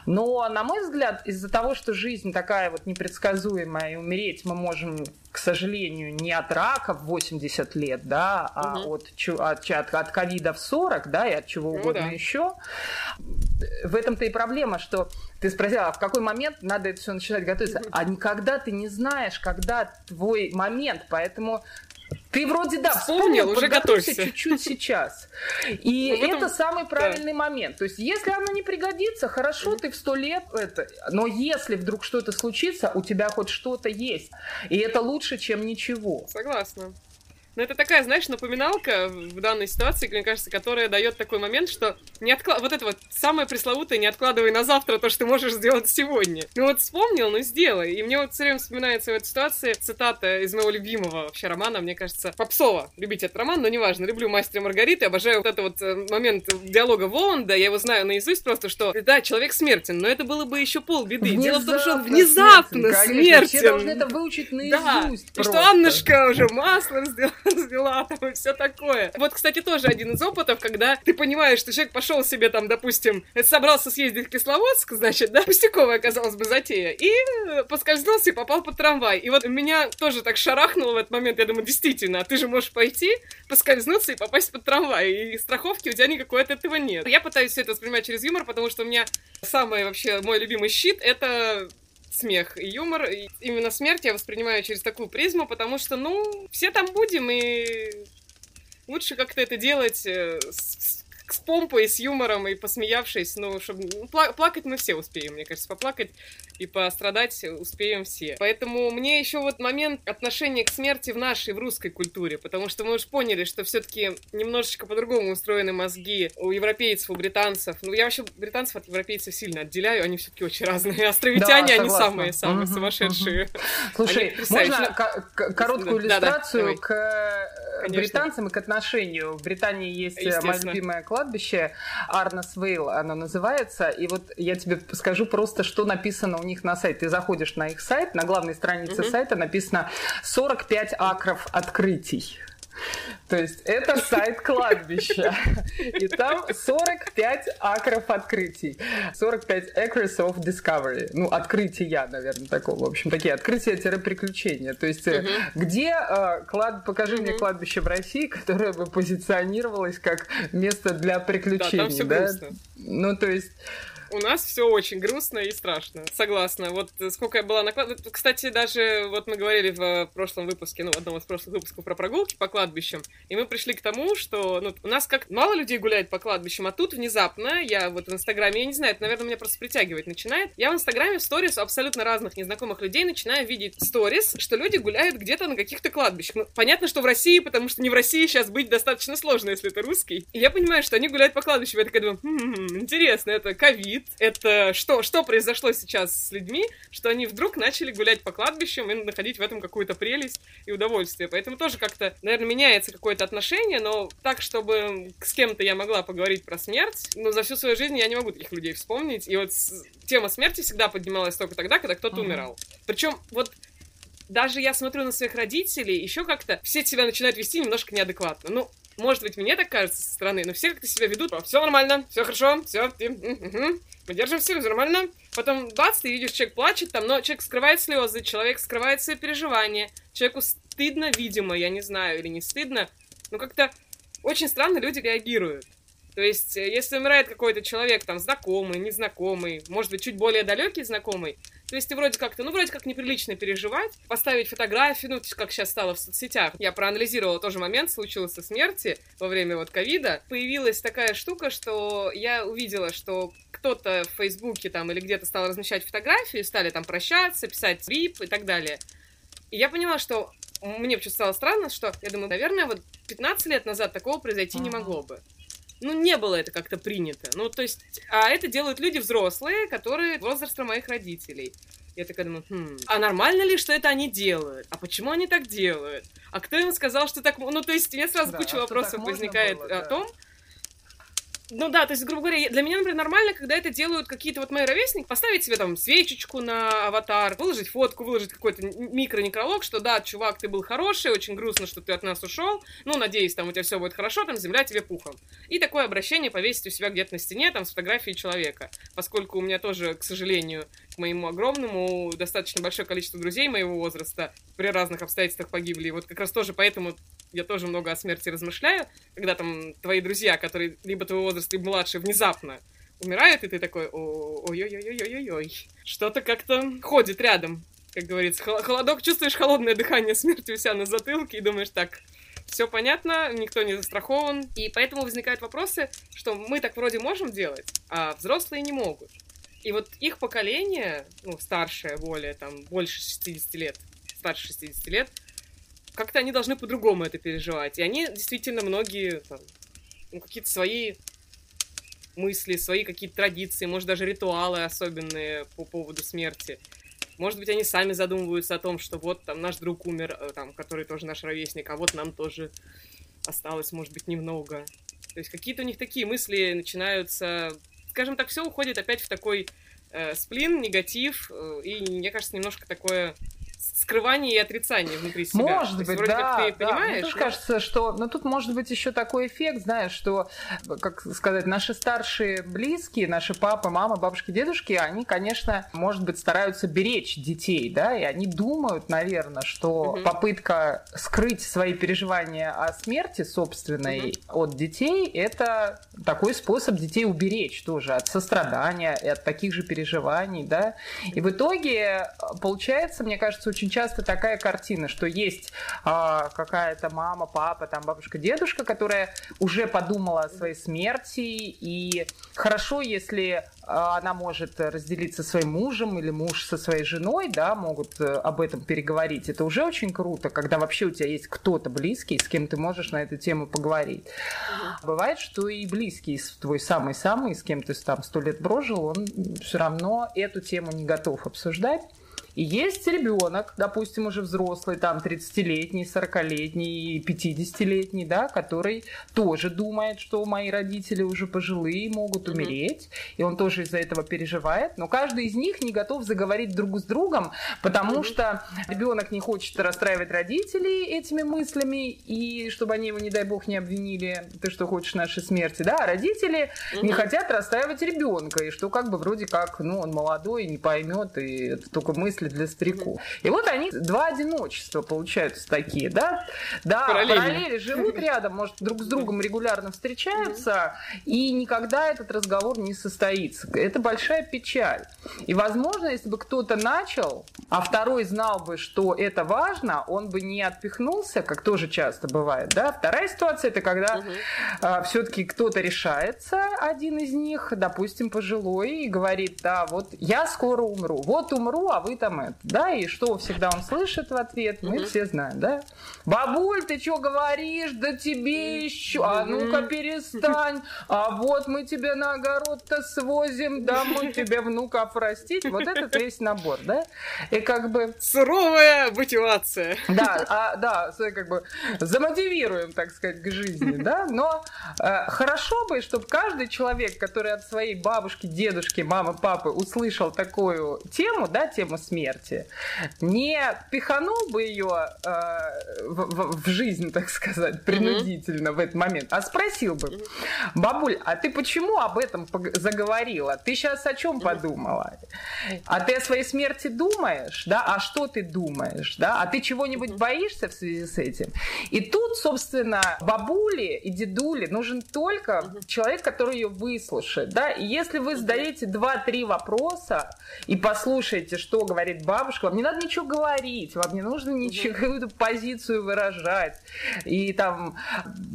Но, на мой взгляд, из-за того, что жизнь такая вот непредсказуемая, и умереть мы можем, к сожалению, не от рака в 80 лет, да, а угу. от, от, от, ковида в 40, да, и от чего ну, угодно да. еще. В этом-то и проблема, что ты спросила, а в какой момент надо это все начинать готовиться, а никогда ты не знаешь, когда твой момент, поэтому ты вроде, да, вспомнил, уже готовься чуть-чуть сейчас. И ну, этом... это самый правильный да. момент. То есть, если оно не пригодится, хорошо, ты в сто лет это... Но если вдруг что-то случится, у тебя хоть что-то есть. И это лучше, чем ничего. Согласна. Но это такая, знаешь, напоминалка в данной ситуации, мне кажется, которая дает такой момент, что не откла... вот это вот самое пресловутое «не откладывай на завтра то, что ты можешь сделать сегодня». Ну вот вспомнил, ну сделай. И мне вот все время вспоминается в этой ситуации цитата из моего любимого вообще романа, мне кажется, Попсова. Любить этот роман, но неважно. Люблю «Мастера Маргариты», обожаю вот этот вот э, момент диалога Воланда, я его знаю наизусть просто, что да, человек смертен, но это было бы еще полбеды. Внезапно Дело в том, что он внезапно смертен. смертен. Все должны это выучить наизусть Да, и что Аннушка уже маслом сделала развела там и все такое. Вот, кстати, тоже один из опытов, когда ты понимаешь, что человек пошел себе там, допустим, собрался съездить в Кисловодск, значит, да, пустяковая, казалось бы, затея, и поскользнулся и попал под трамвай. И вот меня тоже так шарахнуло в этот момент, я думаю, действительно, ты же можешь пойти, поскользнуться и попасть под трамвай, и страховки у тебя никакой от этого нет. Я пытаюсь все это воспринимать через юмор, потому что у меня самый вообще мой любимый щит — это смех и юмор. И именно смерть я воспринимаю через такую призму, потому что, ну, все там будем, и лучше как-то это делать э, с, с помпой, с юмором и посмеявшись, ну, чтобы... Ну, плакать мы все успеем, мне кажется, поплакать и пострадать успеем все. Поэтому мне еще вот момент отношения к смерти в нашей, в русской культуре, потому что мы уже поняли, что все-таки немножечко по-другому устроены мозги у европейцев, у британцев. Ну, я вообще британцев от европейцев сильно отделяю, они все-таки очень разные. Островитяне, да, они самые-самые сумасшедшие. Слушай, можно короткую иллюстрацию к э, британцам и к отношению. В Британии есть э, мое любимое кладбище, Арнес Вейл оно называется, и вот я тебе скажу просто, что написано у них на сайте. Ты заходишь на их сайт, на главной странице угу. сайта написано 45 акров открытий. То есть это сайт кладбища. И там 45 акров открытий. 45 acres of discovery. Ну, открытия, наверное, такого. В общем, такие открытия-приключения. То есть uh где э, клад... покажи uh мне кладбище в России, которое бы позиционировалось как место для приключений. Да, там все да? грустно. Ну, то есть у нас все очень грустно и страшно. Согласна. Вот сколько я была на кладбище... Кстати, даже вот мы говорили в прошлом выпуске, ну, в одном из прошлых выпусков про прогулки по кладбищам, и мы пришли к тому, что ну, у нас как мало людей гуляет по кладбищам, а тут внезапно я вот в Инстаграме, я не знаю, это, наверное, меня просто притягивать начинает. Я в Инстаграме в сторис абсолютно разных незнакомых людей начинаю видеть сторис, что люди гуляют где-то на каких-то кладбищах. Ну, понятно, что в России, потому что не в России сейчас быть достаточно сложно, если это русский. И я понимаю, что они гуляют по кладбищам. Я такая думаю, хм, интересно, это ковид, это что, что произошло сейчас с людьми, что они вдруг начали гулять по кладбищам и находить в этом какую-то прелесть и удовольствие. Поэтому тоже как-то, наверное, меняется какое-то отношение, но так, чтобы с кем-то я могла поговорить про смерть, но за всю свою жизнь я не могу таких людей вспомнить. И вот тема смерти всегда поднималась только тогда, когда кто-то mm-hmm. умирал. Причем вот даже я смотрю на своих родителей, еще как-то все себя начинают вести немножко неадекватно. Ну, может быть, мне так кажется со стороны, но все как-то себя ведут. Все нормально, все хорошо, все, ты, угу, мы держимся, нормально. Потом, бац, ты видишь, человек плачет там, но человек скрывает слезы, человек скрывает свои переживания. Человеку стыдно, видимо, я не знаю, или не стыдно. Но как-то очень странно люди реагируют. То есть, э, если умирает какой-то человек, там, знакомый, незнакомый, может быть, чуть более далекий знакомый, то есть ты вроде как-то, ну, вроде как неприлично переживать, поставить фотографию, ну, как сейчас стало в соцсетях. Я проанализировала тоже момент, случился смерти во время вот ковида. Появилась такая штука, что я увидела, что кто-то в Фейсбуке там или где-то стал размещать фотографии, стали там прощаться, писать рип и так далее. И я поняла, что мне почему-то стало странно, что я думаю, наверное, вот 15 лет назад такого произойти не могло бы ну, не было это как-то принято. Ну, то есть, а это делают люди взрослые, которые возраста моих родителей. Я такая думаю, хм, а нормально ли, что это они делают? А почему они так делают? А кто им сказал, что так... Ну, то есть, мне сразу да, куча а вопросов возникает было, да. о том, ну да, то есть, грубо говоря, для меня, например, нормально, когда это делают какие-то вот мои ровесники, поставить себе там свечечку на аватар, выложить фотку, выложить какой-то микро-некролог, что да, чувак, ты был хороший, очень грустно, что ты от нас ушел, ну, надеюсь, там у тебя все будет хорошо, там земля тебе пухом. И такое обращение повесить у себя где-то на стене, там, с фотографией человека. Поскольку у меня тоже, к сожалению, моему огромному, достаточно большое количество друзей моего возраста при разных обстоятельствах погибли. И вот как раз тоже поэтому я тоже много о смерти размышляю, когда там твои друзья, которые либо твоего возраста, либо младше, внезапно умирают, и ты такой, ой-ой-ой-ой-ой-ой, что-то как-то ходит рядом, как говорится. Холодок, чувствуешь холодное дыхание смерти у себя на затылке и думаешь, так, все понятно, никто не застрахован. И поэтому возникают вопросы, что мы так вроде можем делать, а взрослые не могут. И вот их поколение, ну, старшее, более, там, больше 60 лет, старше 60 лет, как-то они должны по-другому это переживать. И они действительно многие, там, ну, какие-то свои мысли, свои какие-то традиции, может, даже ритуалы особенные по поводу смерти. Может быть, они сами задумываются о том, что вот там наш друг умер, э, там, который тоже наш ровесник, а вот нам тоже осталось, может быть, немного. То есть какие-то у них такие мысли начинаются... Скажем так, все уходит опять в такой э, сплин, негатив, э, и, мне кажется, немножко такое скрывание и отрицание внутри себя. Может быть, вроде да. Как ты да. понимаешь, Мне тоже кажется, что... Но тут может быть еще такой эффект, знаешь, что, как сказать, наши старшие близкие, наши папа, мама, бабушки, дедушки, они, конечно, может быть, стараются беречь детей, да, и они думают, наверное, что угу. попытка скрыть свои переживания о смерти собственной угу. от детей, это такой способ детей уберечь тоже от сострадания и от таких же переживаний, да. И в итоге получается, мне кажется, очень часто такая картина, что есть а, какая-то мама, папа, там бабушка, дедушка, которая уже подумала о своей смерти, и хорошо, если а, она может разделиться со своим мужем или муж со своей женой, да, могут э, об этом переговорить. Это уже очень круто, когда вообще у тебя есть кто-то близкий, с кем ты можешь на эту тему поговорить. Угу. Бывает, что и близкий, твой самый-самый, с кем ты там сто лет прожил, он все равно эту тему не готов обсуждать. И есть ребенок, допустим, уже взрослый, там 30-летний, 40-летний, 50-летний, да, который тоже думает, что мои родители уже пожилые, могут умереть, mm-hmm. и он тоже из-за этого переживает, но каждый из них не готов заговорить друг с другом, потому mm-hmm. что ребенок не хочет расстраивать родителей этими мыслями, и чтобы они его, не дай бог, не обвинили, ты что хочешь нашей смерти, да, а родители mm-hmm. не хотят расстраивать ребенка, и что как бы вроде как, ну, он молодой, не поймет, и это только мысли мысли для стариков. И вот они два одиночества получаются такие, да? Да, параллели, параллели живут рядом, может, друг с другом регулярно встречаются, и никогда этот разговор не состоится. Это большая печаль. И, возможно, если бы кто-то начал, а второй знал бы, что это важно, он бы не отпихнулся, как тоже часто бывает, да? Вторая ситуация это когда угу. а, все-таки кто-то решается, один из них, допустим, пожилой, и говорит, да, вот я скоро умру, вот умру, а вы там это, да, и что всегда он слышит в ответ, мы все знаем, да. Бабуль, ты что говоришь? Да тебе еще, а ну-ка перестань, а вот мы тебя на огород-то свозим, да, мы тебе внука простить, вот этот весь набор, да, и как бы... Суровая мотивация. Да, а, да, как бы замотивируем, так сказать, к жизни, да, но э, хорошо бы, чтобы каждый человек, который от своей бабушки, дедушки, мамы, папы услышал такую тему, да, тему смерти, смерти, не пиханул бы ее э, в, в, жизнь, так сказать, принудительно mm-hmm. в этот момент, а спросил бы, бабуль, а ты почему об этом заговорила? Ты сейчас о чем подумала? А ты о своей смерти думаешь, да? А что ты думаешь, да? А ты чего-нибудь mm-hmm. боишься в связи с этим? И тут, собственно, бабуле и дедуле нужен только mm-hmm. человек, который ее выслушает, да? И если вы задаете два-три вопроса и послушаете, что говорит говорит бабушка, вам не надо ничего говорить, вам не нужно ничего, какую-то позицию выражать. И там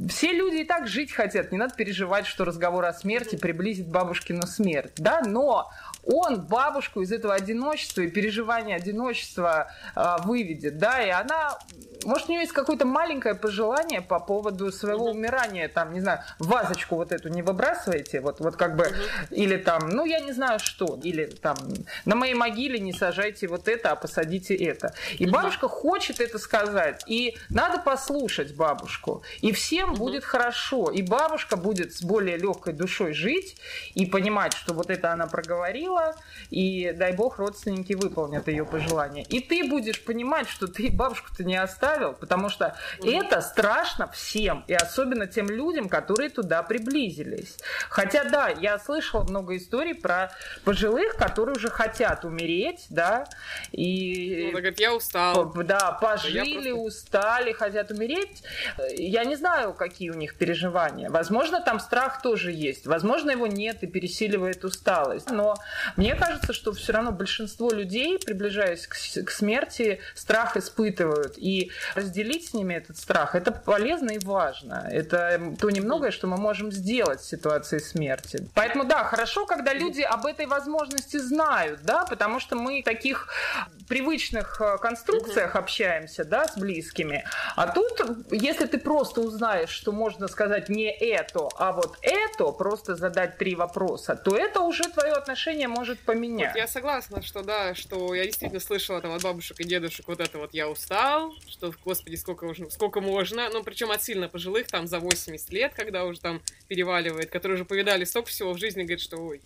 все люди и так жить хотят, не надо переживать, что разговор о смерти приблизит бабушкину смерть, да, но он бабушку из этого одиночества и переживания одиночества э, выведет, да, и она может, у нее есть какое-то маленькое пожелание по поводу своего uh-huh. умирания, там, не знаю, вазочку вот эту не выбрасывайте, вот, вот как бы, uh-huh. или там, ну, я не знаю что, или там, на моей могиле не сажайте вот это, а посадите это. И uh-huh. бабушка хочет это сказать, и надо послушать бабушку, и всем uh-huh. будет хорошо, и бабушка будет с более легкой душой жить, и понимать, что вот это она проговорила, и дай бог родственники выполнят ее пожелания. И ты будешь понимать, что ты бабушку-то не оставил, потому что это страшно всем, и особенно тем людям, которые туда приблизились. Хотя, да, я слышала много историй про пожилых, которые уже хотят умереть, да, и... Ну, говорит, я устал. Да, пожили, просто... устали, хотят умереть. Я не знаю, какие у них переживания. Возможно, там страх тоже есть. Возможно, его нет и пересиливает усталость. Но мне кажется, что все равно большинство людей, приближаясь к, к смерти, страх испытывают. И разделить с ними этот страх, это полезно и важно. Это то немногое, что мы можем сделать в ситуации смерти. Поэтому, да, хорошо, когда люди об этой возможности знают, да, потому что мы в таких привычных э, конструкциях общаемся, да, с близкими. А тут, если ты просто узнаешь, что можно сказать не это, а вот это, просто задать три вопроса, то это уже твое отношение может поменять. Вот я согласна, что да, что я действительно слышала там от бабушек и дедушек вот это вот «я устал», что, господи, сколько, уже, сколько можно, ну, причем от сильно пожилых, там, за 80 лет, когда уже там переваливает, которые уже повидали столько всего в жизни, говорит, что ой,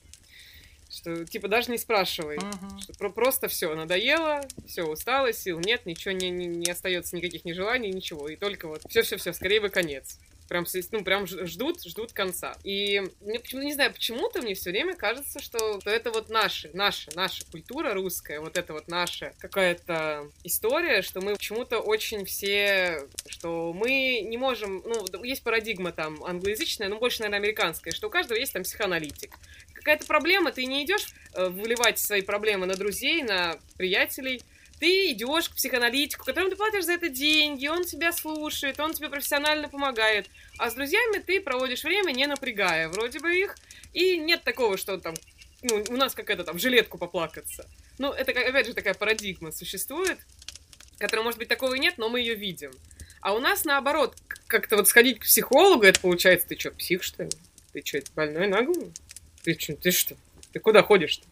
что типа даже не спрашивай, uh-huh. что про- просто все надоело, все устало, сил нет, ничего не, не, не остается, никаких нежеланий, ничего, и только вот все-все-все, скорее бы конец. Прям, ну, прям ждут, ждут конца. И мне почему-то, не знаю, почему-то мне все время кажется, что это вот наша, наша, наша культура русская, вот это вот наша какая-то история, что мы почему-то очень все, что мы не можем, ну, есть парадигма там англоязычная, но больше, наверное, американская, что у каждого есть там психоаналитик. Какая-то проблема, ты не идешь э, выливать свои проблемы на друзей, на приятелей, ты идешь к психоаналитику, которому ты платишь за это деньги, он тебя слушает, он тебе профессионально помогает. А с друзьями ты проводишь время, не напрягая вроде бы их. И нет такого, что там, ну, у нас какая-то там жилетку поплакаться. Ну, это, опять же, такая парадигма существует, которая, может быть, такого и нет, но мы ее видим. А у нас, наоборот, как-то вот сходить к психологу, это получается, ты что, псих, что ли? Ты что, больной на голову? Ты что, ты что? Ты куда ходишь-то?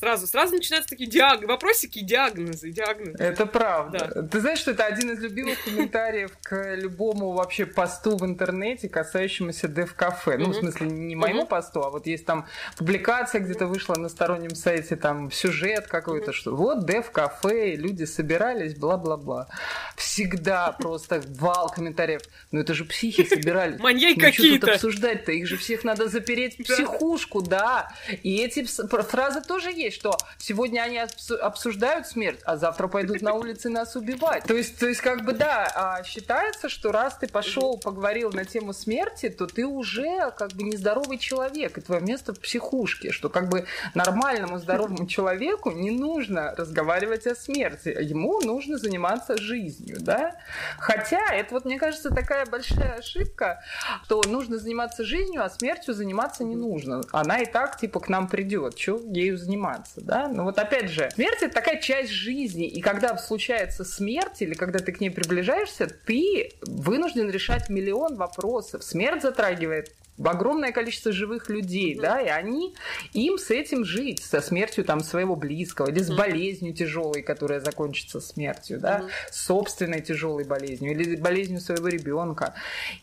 Сразу, сразу начинаются такие диаг... вопросики, диагнозы, диагнозы. Это правда. Да. Ты знаешь, что это один из любимых комментариев к любому вообще посту в интернете, касающемуся дев-кафе. Ну, в смысле, не моему посту, а вот есть там публикация где-то вышла на стороннем сайте, там сюжет какой-то, что вот дев-кафе, люди собирались, бла-бла-бла. Всегда просто вал комментариев. Ну, это же психи собирались. Маньяки ну, какие-то. тут обсуждать-то? Их же всех надо запереть в психушку, да. И эти фразы тоже есть что сегодня они обсуждают смерть, а завтра пойдут на улице нас убивать. То есть, то есть как бы да, а считается, что раз ты пошел, поговорил на тему смерти, то ты уже как бы нездоровый человек, и твое место в психушке, что как бы нормальному здоровому человеку не нужно разговаривать о смерти, ему нужно заниматься жизнью, да? Хотя это вот, мне кажется, такая большая ошибка, что нужно заниматься жизнью, а смертью заниматься не нужно. Она и так типа к нам придет, что ею заниматься? Заниматься, да? Но вот опять же, смерть это такая часть жизни, и когда случается смерть или когда ты к ней приближаешься, ты вынужден решать миллион вопросов. Смерть затрагивает огромное количество живых людей, mm-hmm. да, и они, им с этим жить, со смертью там своего близкого, или с mm-hmm. болезнью тяжелой, которая закончится смертью, да, mm-hmm. собственной тяжелой болезнью, или болезнью своего ребенка.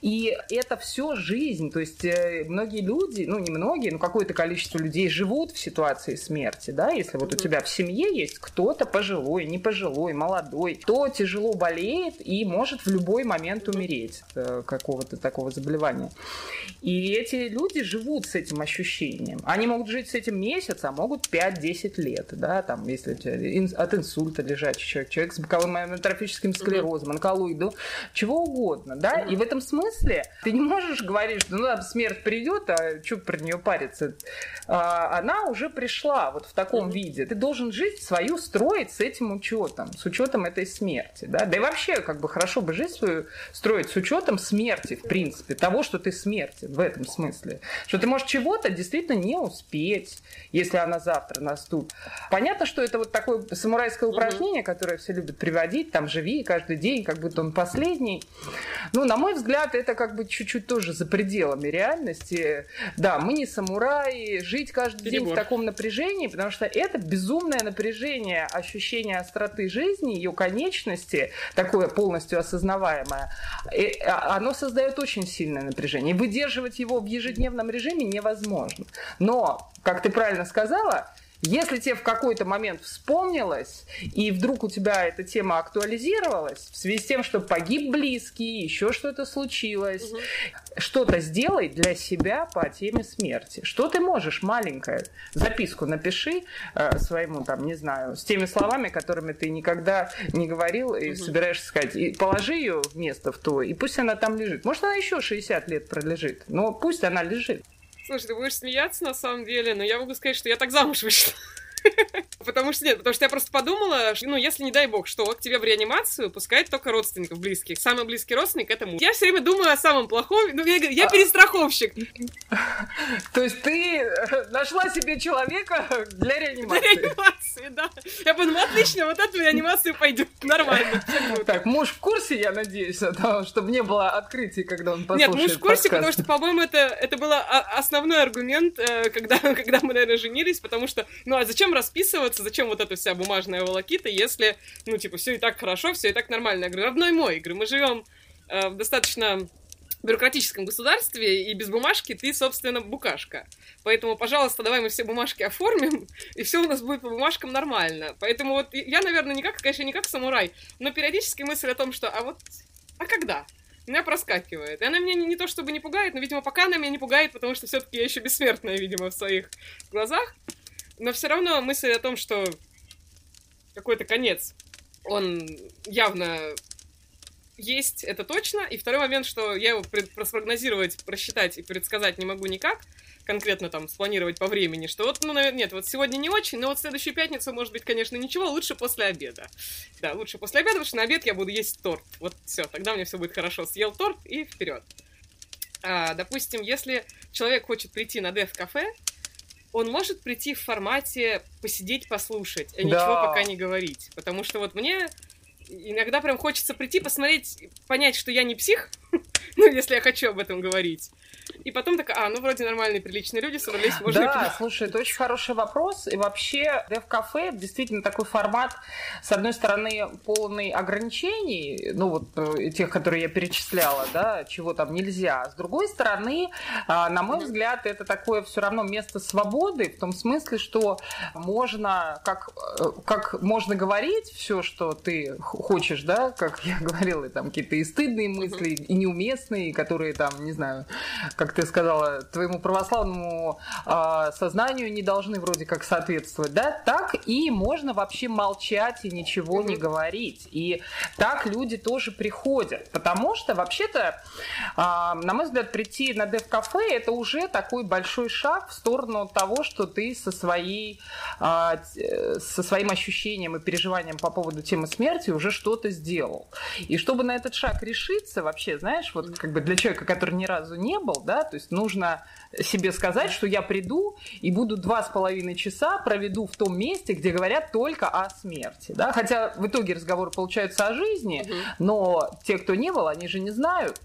И это все жизнь, то есть э, многие люди, ну не многие, но какое-то количество людей живут в ситуации смерти, да, если вот mm-hmm. у тебя в семье есть кто-то пожилой, не пожилой, молодой, кто тяжело болеет и может в любой момент умереть э, какого-то такого заболевания. И и эти люди живут с этим ощущением. Они могут жить с этим месяц, а могут 5-10 лет, да, там, если от инсульта лежачий человек, человек с боковым амиотрофическим склерозом, онкологию, чего угодно, да, и в этом смысле ты не можешь говорить, что ну, да, смерть придет, а что про нее париться? А, она уже пришла вот в таком виде. Ты должен жить свою строить с этим учетом, с учетом этой смерти, да, да и вообще, как бы хорошо бы жизнь свою строить с учетом смерти, в принципе, того, что ты смертен в этом этом смысле. Что ты можешь чего-то действительно не успеть, если она завтра наступит. Понятно, что это вот такое самурайское упражнение, которое все любят приводить, там живи каждый день, как будто он последний. Ну, на мой взгляд, это как бы чуть-чуть тоже за пределами реальности. Да, мы не самураи, жить каждый Перебор. день в таком напряжении, потому что это безумное напряжение, ощущение остроты жизни, ее конечности, такое полностью осознаваемое, а, оно создает очень сильное напряжение. И выдерживать его в ежедневном режиме невозможно. Но, как ты правильно сказала, Если тебе в какой-то момент вспомнилось, и вдруг у тебя эта тема актуализировалась, в связи с тем, что погиб близкий, еще что-то случилось, угу. что-то сделай для себя по теме смерти. Что ты можешь, маленькая? Записку напиши э, своему, там, не знаю, с теми словами, которыми ты никогда не говорил и угу. собираешься сказать. И положи ее в место в то, и пусть она там лежит. Может, она еще 60 лет пролежит, но пусть она лежит. Слушай, ты будешь смеяться на самом деле, но я могу сказать, что я так замуж вышла. Потому что нет, потому что я просто подумала, что, ну, если, не дай бог, что к тебе в реанимацию пускают только родственников близких. Самый близкий родственник — это муж. Я все время думаю о самом плохом, ну, я, я а. перестраховщик. То есть ты э, нашла себе человека для реанимации? Для реанимации, да. Я подумала, отлично, вот эту реанимацию пойдет. Нормально. Так, муж в курсе, я надеюсь, чтобы не было открытий, когда он послушает Нет, муж в курсе, потому что, по-моему, это, это был основной аргумент, э, когда, когда мы, наверное, женились, потому что, ну, а зачем расписываться, зачем вот эта вся бумажная волокита, если, ну, типа, все и так хорошо, все и так нормально. Я говорю, родной мой, говорю, мы живем э, в достаточно бюрократическом государстве, и без бумажки ты, собственно, букашка. Поэтому, пожалуйста, давай мы все бумажки оформим, и все у нас будет по бумажкам нормально. Поэтому вот я, наверное, не как, конечно, не как самурай, но периодически мысль о том, что а вот, а когда? Меня проскакивает. И она меня не, не то чтобы не пугает, но, видимо, пока она меня не пугает, потому что все-таки я еще бессмертная, видимо, в своих глазах. Но все равно мысль о том, что какой-то конец, он явно есть, это точно. И второй момент, что я его проспрогнозировать, просчитать и предсказать не могу никак, конкретно там спланировать по времени, что вот, ну, нет, вот сегодня не очень, но вот следующую пятницу, может быть, конечно, ничего, лучше после обеда. Да, лучше после обеда, потому что на обед я буду есть торт. Вот все, тогда мне все будет хорошо. Съел торт и вперед. А, допустим, если человек хочет прийти на дев-кафе, он может прийти в формате посидеть, послушать, а да. ничего пока не говорить. Потому что вот мне иногда прям хочется прийти, посмотреть, понять, что я не псих, ну, если я хочу об этом говорить. И потом такая, а, ну, вроде нормальные, приличные люди собрались, можно Да, слушай, это очень хороший вопрос. И вообще, Dev-кафе действительно такой формат, с одной стороны, полный ограничений, ну, вот э, тех, которые я перечисляла, да, чего там нельзя. С другой стороны, а, на мой взгляд, это такое все равно место свободы, в том смысле, что можно, как, э, как можно говорить все, что ты хочешь, да, как я говорила, там какие-то и стыдные мысли, и неуместные, которые там, не знаю, как ты сказала, твоему православному э, сознанию не должны вроде как соответствовать, да, так и можно вообще молчать и ничего не говорить. И так люди тоже приходят, потому что вообще-то, э, на мой взгляд, прийти на дев-кафе это уже такой большой шаг в сторону того, что ты со своей, э, со своим ощущением и переживанием по поводу темы смерти уже что-то сделал. И чтобы на этот шаг решиться, вообще, знаешь, вот как бы для человека, который ни разу не был, да, то есть нужно себе сказать, что я приду и буду два с половиной часа проведу в том месте, где говорят только о смерти, да, хотя в итоге разговор получается о жизни, угу. но те, кто не был, они же не знают,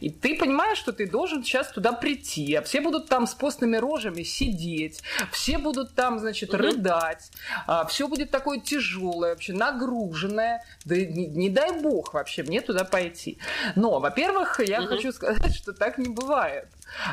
и ты понимаешь, что ты должен сейчас туда прийти, а все будут там с постными рожами сидеть, все будут там, значит, угу. рыдать, а, все будет такое тяжелое, вообще нагруженное, да не, не дай бог вообще мне туда пойти. Но, во-первых, я угу. хочу сказать, что так не бывает.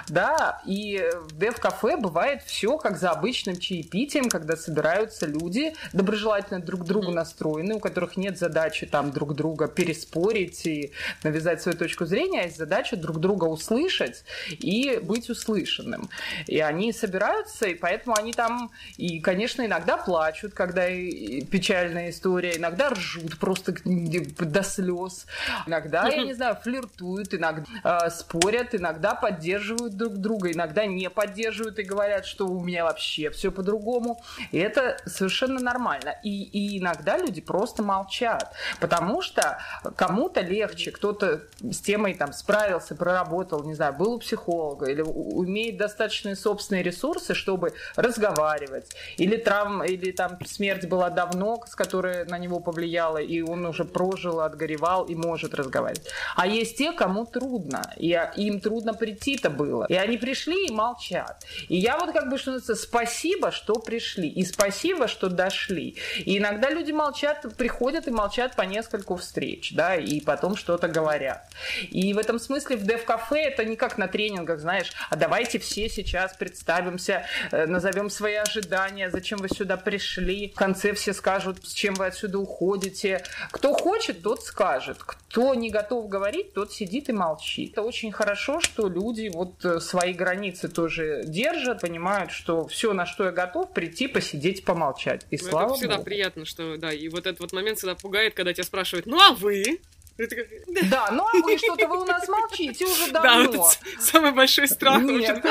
Да, и в дев-кафе бывает все как за обычным чаепитием, когда собираются люди, доброжелательно друг к другу настроены, у которых нет задачи там друг друга переспорить и навязать свою точку зрения, а есть задача друг друга услышать и быть услышанным. И они собираются, и поэтому они там, и, конечно, иногда плачут, когда печальная история, иногда ржут просто до слез, иногда, я не знаю, флиртуют, иногда э, спорят, иногда поддерживают поддерживают друг друга, иногда не поддерживают и говорят, что у меня вообще все по-другому. И это совершенно нормально. И, и иногда люди просто молчат, потому что кому-то легче, кто-то с темой там справился, проработал, не знаю, был у психолога или умеет достаточные собственные ресурсы, чтобы разговаривать. Или травм, или там смерть была давно, с которой на него повлияла, и он уже прожил, отгоревал и может разговаривать. А есть те, кому трудно, и им трудно прийти-то было. И они пришли и молчат. И я вот как бы что называется, спасибо, что пришли. И спасибо, что дошли. И иногда люди молчат, приходят и молчат по нескольку встреч, да, и потом что-то говорят. И в этом смысле в Дев-кафе это не как на тренингах, знаешь, а давайте все сейчас представимся, э, назовем свои ожидания, зачем вы сюда пришли. В конце все скажут, с чем вы отсюда уходите. Кто хочет, тот скажет. Кто не готов говорить, тот сидит и молчит. Это очень хорошо, что люди вот э, свои границы тоже держат, понимают, что все, на что я готов, прийти, посидеть, помолчать. И ну, слава это всегда Богу. приятно, что, да, и вот этот вот момент всегда пугает, когда тебя спрашивают, ну а вы? Да, ну а вы что-то, вы у нас молчите уже Да, давно. вот это самый большой страх. Нет.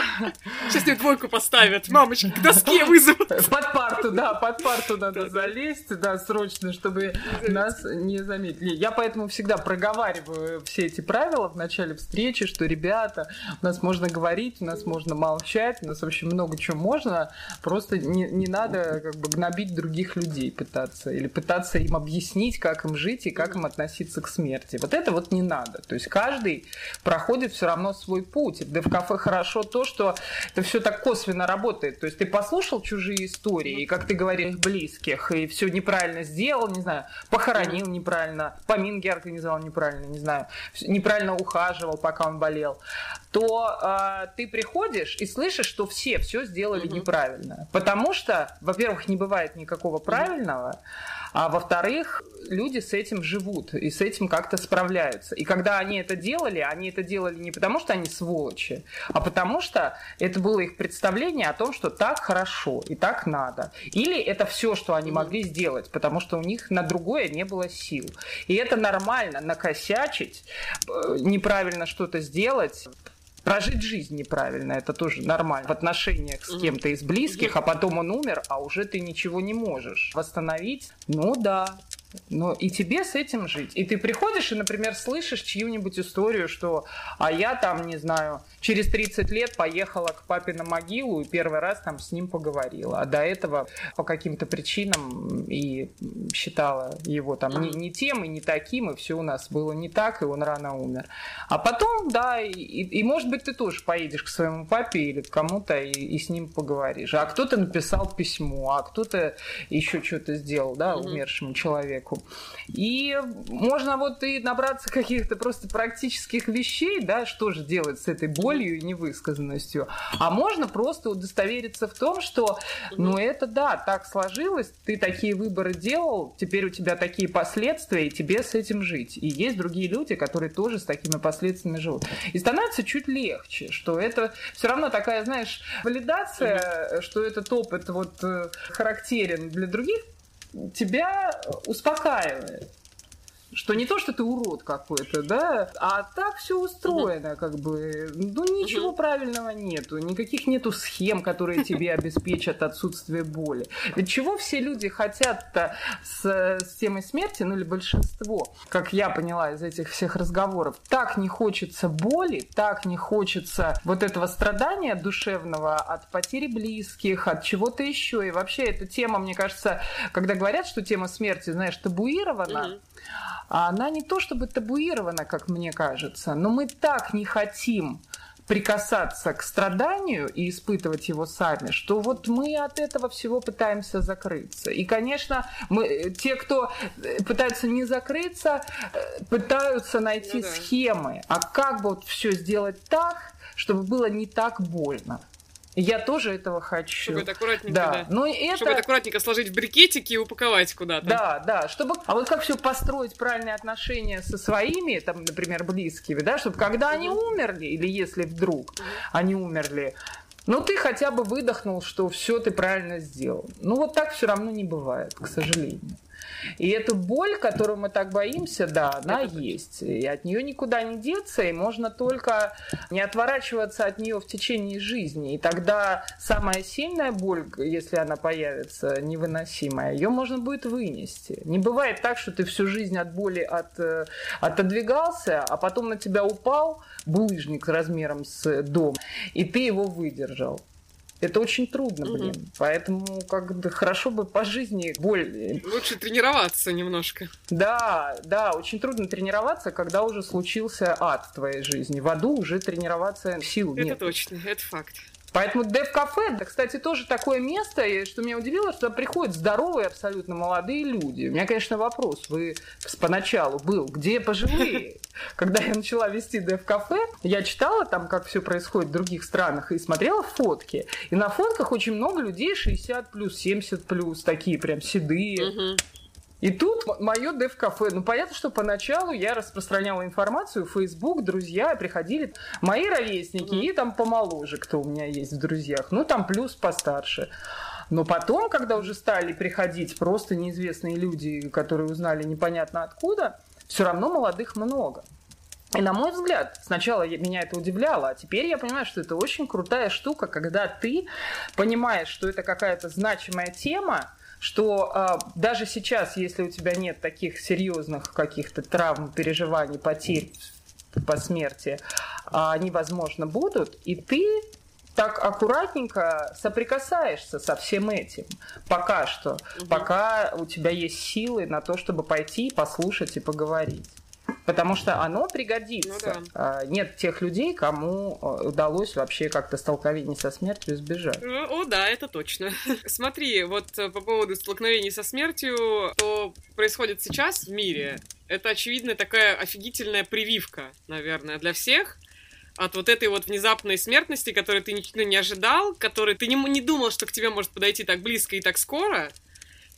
Сейчас тебе двойку поставят. Мамочки, к доске вызовут. Под парту, да, под парту надо залезть, да, срочно, чтобы нас не заметили. Я поэтому всегда проговариваю все эти правила в начале встречи, что, ребята, у нас можно говорить, у нас можно молчать, у нас вообще много чего можно, просто не, не надо как бы гнобить других людей пытаться, или пытаться им объяснить, как им жить и как им относиться к смерти. Вот это вот не надо. То есть каждый проходит все равно свой путь. Да в кафе хорошо то, что это все так косвенно работает. То есть ты послушал чужие истории, и как ты говоришь, их близких, и все неправильно сделал, не знаю, похоронил неправильно, поминки организовал неправильно, не знаю, неправильно ухаживал, пока он болел, то э, ты приходишь и слышишь, что все все сделали Мгм. неправильно. Потому что, во-первых, не бывает никакого правильного, а во-вторых, люди с этим живут и с этим как-то справляются. И когда они это делали, они это делали не потому, что они сволочи, а потому что это было их представление о том, что так хорошо и так надо. Или это все, что они могли сделать, потому что у них на другое не было сил. И это нормально, накосячить, э, неправильно что-то сделать, Прожить жизнь неправильно, это тоже нормально. В отношениях с кем-то из близких, а потом он умер, а уже ты ничего не можешь восстановить. Ну да, но и тебе с этим жить. И ты приходишь и, например, слышишь чью-нибудь историю, что а я там, не знаю, через 30 лет поехала к папе на могилу и первый раз там с ним поговорила. А до этого по каким-то причинам и считала его там не, не тем и не таким, и все у нас было не так, и он рано умер. А потом, да, и, и, и, может быть, ты тоже поедешь к своему папе или к кому-то и, и с ним поговоришь. А кто-то написал письмо, а кто-то еще что-то сделал, да, умершему человеку. И можно вот и набраться каких-то просто практических вещей, да, что же делать с этой болью и невысказанностью. А можно просто удостовериться в том, что, ну, это да, так сложилось, ты такие выборы делал, теперь у тебя такие последствия, и тебе с этим жить. И есть другие люди, которые тоже с такими последствиями живут. И становится чуть легче, что это все равно такая, знаешь, валидация, что этот опыт вот э, характерен для других, тебя успокаивает. Что не то, что ты урод какой-то, да, а так все устроено, как бы. Ну, ничего Мгм. правильного нету, никаких нету схем, которые тебе обеспечат отсутствие боли. Ведь чего все люди хотят-то с, с темой смерти, ну или большинство, как я поняла из этих всех разговоров, так не хочется боли, так не хочется вот этого страдания душевного от потери близких, от чего-то еще. И вообще эта тема, мне кажется, когда говорят, что тема смерти, знаешь, табуирована, Мгм. А она не то чтобы табуирована, как мне кажется, но мы так не хотим прикасаться к страданию и испытывать его сами, что вот мы от этого всего пытаемся закрыться. И, конечно, мы, э, те, кто э, пытаются не закрыться, э, пытаются найти Ну да. схемы. А как бы вот все сделать так, чтобы было не так больно? Я тоже этого хочу. Чтобы это аккуратненько, да. да. Но это... Чтобы это аккуратненько сложить в брикетики и упаковать куда-то. Да, да, чтобы... А вот как все построить правильные отношения со своими, там, например, близкими, да, чтобы когда они умерли, или если вдруг они умерли, ну ты хотя бы выдохнул, что все ты правильно сделал. Ну вот так все равно не бывает, к сожалению. И эту боль, которую мы так боимся, да, она Это есть. И от нее никуда не деться, и можно только не отворачиваться от нее в течение жизни. И тогда самая сильная боль, если она появится, невыносимая, ее можно будет вынести. Не бывает так, что ты всю жизнь от боли от, э, отодвигался, а потом на тебя упал булыжник размером с дом, и ты его выдержал. Это очень трудно, блин. Угу. Поэтому как бы хорошо бы по жизни более... Лучше тренироваться немножко. Да, да, очень трудно тренироваться, когда уже случился ад в твоей жизни. В аду уже тренироваться сил это нет. Это точно, это факт. Поэтому Дев Кафе, да, кстати, тоже такое место, и что меня удивило, что приходят здоровые, абсолютно молодые люди. У меня, конечно, вопрос, вы поначалу был, где пожилые? Когда я начала вести Дев Кафе, я читала там, как все происходит в других странах, и смотрела фотки. И на фотках очень много людей 60 плюс, 70 плюс, такие прям седые. И тут мое дев-кафе. Ну, понятно, что поначалу я распространяла информацию в Facebook, друзья приходили, мои ровесники mm-hmm. и там помоложе, кто у меня есть в друзьях. Ну, там плюс постарше. Но потом, когда уже стали приходить просто неизвестные люди, которые узнали непонятно откуда, все равно молодых много. И на мой взгляд, сначала меня это удивляло, а теперь я понимаю, что это очень крутая штука, когда ты понимаешь, что это какая-то значимая тема, что э, даже сейчас, если у тебя нет таких серьезных каких-то травм, переживаний, потерь по смерти, э, они, возможно, будут, и ты так аккуратненько соприкасаешься со всем этим пока что, угу. пока у тебя есть силы на то, чтобы пойти, послушать и поговорить потому что оно пригодится. Ну, да. А, нет тех людей, кому а, удалось вообще как-то столкновений со смертью избежать. О, да, это точно. Смотри, вот э, по поводу столкновений со смертью, что происходит сейчас в мире, это, очевидно, такая офигительная прививка, наверное, для всех от вот этой вот внезапной смертности, которую ты ну, не ожидал, которой ты не, не думал, что к тебе может подойти так близко и так скоро,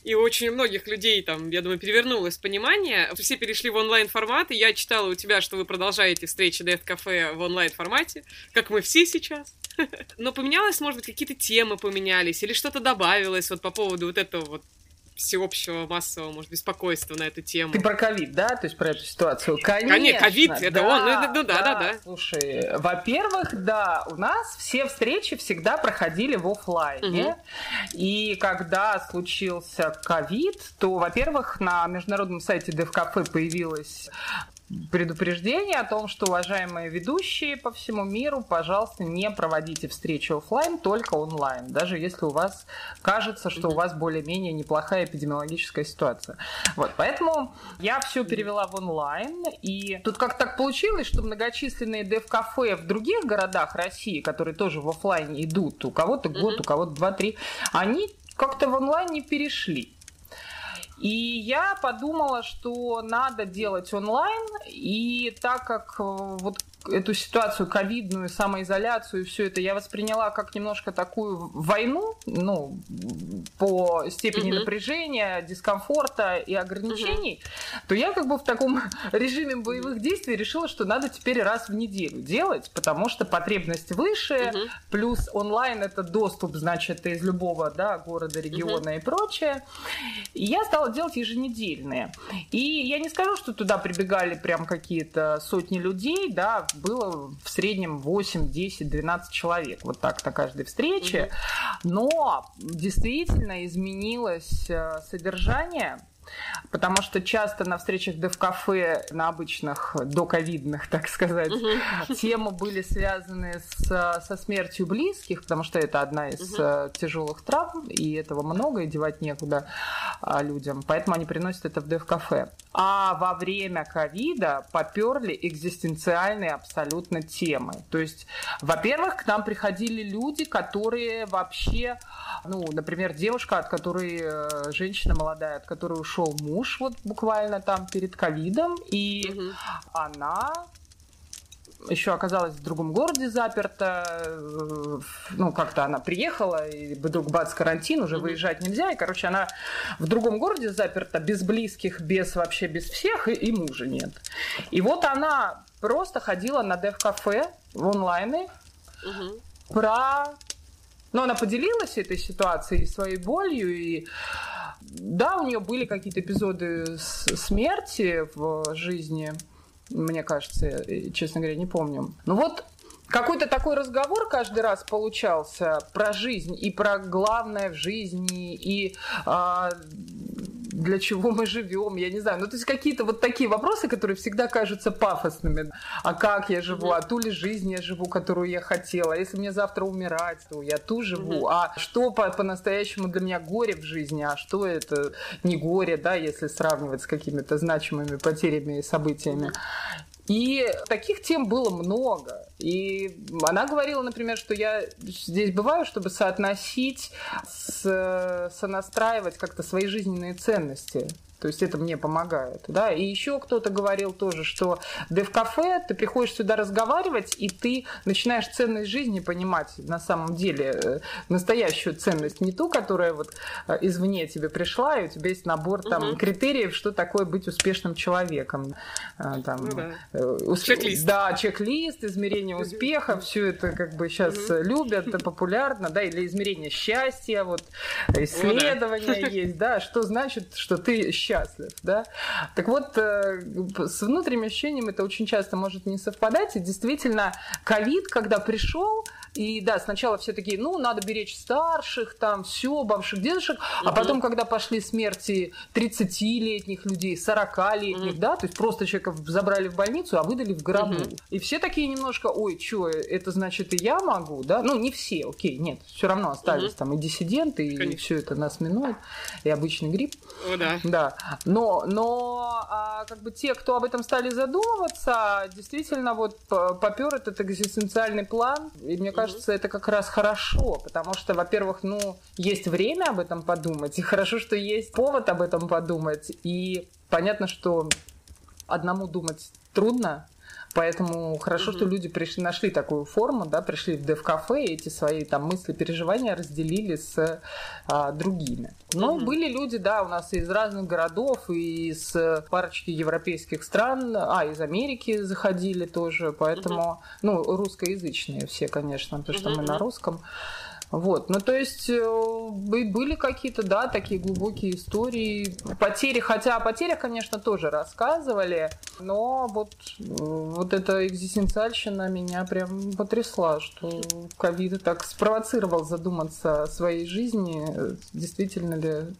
и у очень многих людей там, я думаю, перевернулось понимание. Все перешли в онлайн-формат, и я читала у тебя, что вы продолжаете встречи Death Cafe в онлайн-формате, как мы все сейчас. Но поменялось, может быть, какие-то темы поменялись, или что-то добавилось вот по поводу вот этого вот всеобщего массового, может, беспокойства на эту тему. Ты про ковид, да? То есть про эту ситуацию? Конечно. ковид, это да, он. Ну, ну да, да, да, да. Слушай, во-первых, да, у нас все встречи всегда проходили в офлайне. Угу. И когда случился ковид, то, во-первых, на международном сайте DevCafe появилась предупреждение о том, что, уважаемые ведущие по всему миру, пожалуйста, не проводите встречи офлайн, только онлайн, даже если у вас кажется, что у вас более-менее неплохая эпидемиологическая ситуация. Вот, поэтому я все перевела в онлайн, и тут как так получилось, что многочисленные дев-кафе в других городах России, которые тоже в офлайне идут, у кого-то год, у кого-то два-три, они как-то в онлайн не перешли. И я подумала, что надо делать онлайн, и так как э, вот эту ситуацию ковидную, самоизоляцию и все это я восприняла как немножко такую войну, ну, по степени uh-huh. напряжения, дискомфорта и ограничений, uh-huh. то я как бы в таком режиме боевых действий решила, что надо теперь раз в неделю делать, потому что потребность выше, uh-huh. плюс онлайн это доступ, значит, из любого, да, города, региона uh-huh. и прочее. И я стала делать еженедельные. И я не скажу, что туда прибегали прям какие-то сотни людей, да, было в среднем 8, 10, 12 человек. Вот так на каждой встрече. Но действительно изменилось э, содержание Потому что часто на встречах Дев-кафе, на обычных, доковидных, так сказать, uh-huh. темы были связаны с, со смертью близких, потому что это одна из uh-huh. тяжелых травм, и этого много, и девать некуда а, людям. Поэтому они приносят это в Дев-кафе. А во время ковида поперли экзистенциальные абсолютно темы. То есть, во-первых, к нам приходили люди, которые вообще, ну, например, девушка, от которой, э, женщина молодая, от которой ушел ушел муж вот буквально там перед ковидом, и угу. она еще оказалась в другом городе заперта, ну, как-то она приехала, и вдруг бац, карантин, уже mm-hmm. выезжать нельзя, и, короче, она в другом городе заперта, без близких, без вообще, без всех, и, и мужа нет. И вот она просто ходила на дев-кафе в онлайне mm-hmm. про... Ну, она поделилась этой ситуацией, своей болью, и да, у нее были какие-то эпизоды смерти в жизни, мне кажется, честно говоря, не помню. Ну вот какой-то такой разговор каждый раз получался про жизнь и про главное в жизни и э, для чего мы живем, я не знаю. Ну, то есть какие-то вот такие вопросы, которые всегда кажутся пафосными. А как я живу? А ту ли жизнь я живу, которую я хотела? А если мне завтра умирать, то я ту живу. А что по- по-настоящему для меня горе в жизни? А что это не горе, да, если сравнивать с какими-то значимыми потерями и событиями? И таких тем было много. И она говорила, например, что я здесь бываю, чтобы соотносить, с, сонастраивать как-то свои жизненные ценности. То есть это мне помогает. Да? И еще кто-то говорил тоже, что да в кафе ты приходишь сюда разговаривать, и ты начинаешь ценность жизни понимать на самом деле, э, настоящую ценность, не ту, которая вот э, извне тебе пришла, и у тебя есть набор там угу. критериев, что такое быть успешным человеком. Э, там, ну, да. усп... Чек-лист. Да, чек-лист, измерение успеха, все это как бы сейчас угу. любят, популярно, да, или измерение счастья, вот исследования ну, да. есть, да, что значит, что ты счастлив счастлив, да. Так вот, э, с внутренним ощущением это очень часто может не совпадать, и действительно, ковид, когда пришел, и да, сначала все такие, ну, надо беречь старших, там, все, бабушек, дедушек. Угу. А потом, когда пошли смерти 30-летних людей, 40-летних, угу. да, то есть просто человека забрали в больницу, а выдали в гробу. Угу. И все такие немножко, ой, что, это значит и я могу, да? Ну, не все, окей, нет, все равно остались угу. там и диссиденты, Конечно. и все это нас минует, и обычный грипп. О, да. Да. Но, но а, как бы те, кто об этом стали задумываться, действительно вот попер этот экзистенциальный план, и мне кажется, кажется, это как раз хорошо, потому что, во-первых, ну, есть время об этом подумать, и хорошо, что есть повод об этом подумать, и понятно, что одному думать трудно, Поэтому хорошо, mm-hmm. что люди пришли, нашли такую форму, да, пришли в дев-кафе и эти свои там мысли, переживания разделили с а, другими. Но mm-hmm. были люди, да, у нас из разных городов, и из парочки европейских стран, а, из Америки заходили тоже, поэтому, mm-hmm. ну, русскоязычные все, конечно, потому что mm-hmm. мы на русском. Вот, ну то есть э, были какие-то, да, такие глубокие истории. Потери, хотя о потерях, конечно, тоже рассказывали, но вот, э, вот эта экзистенциальщина меня прям потрясла, что ковид так спровоцировал задуматься о своей жизни, действительно ли,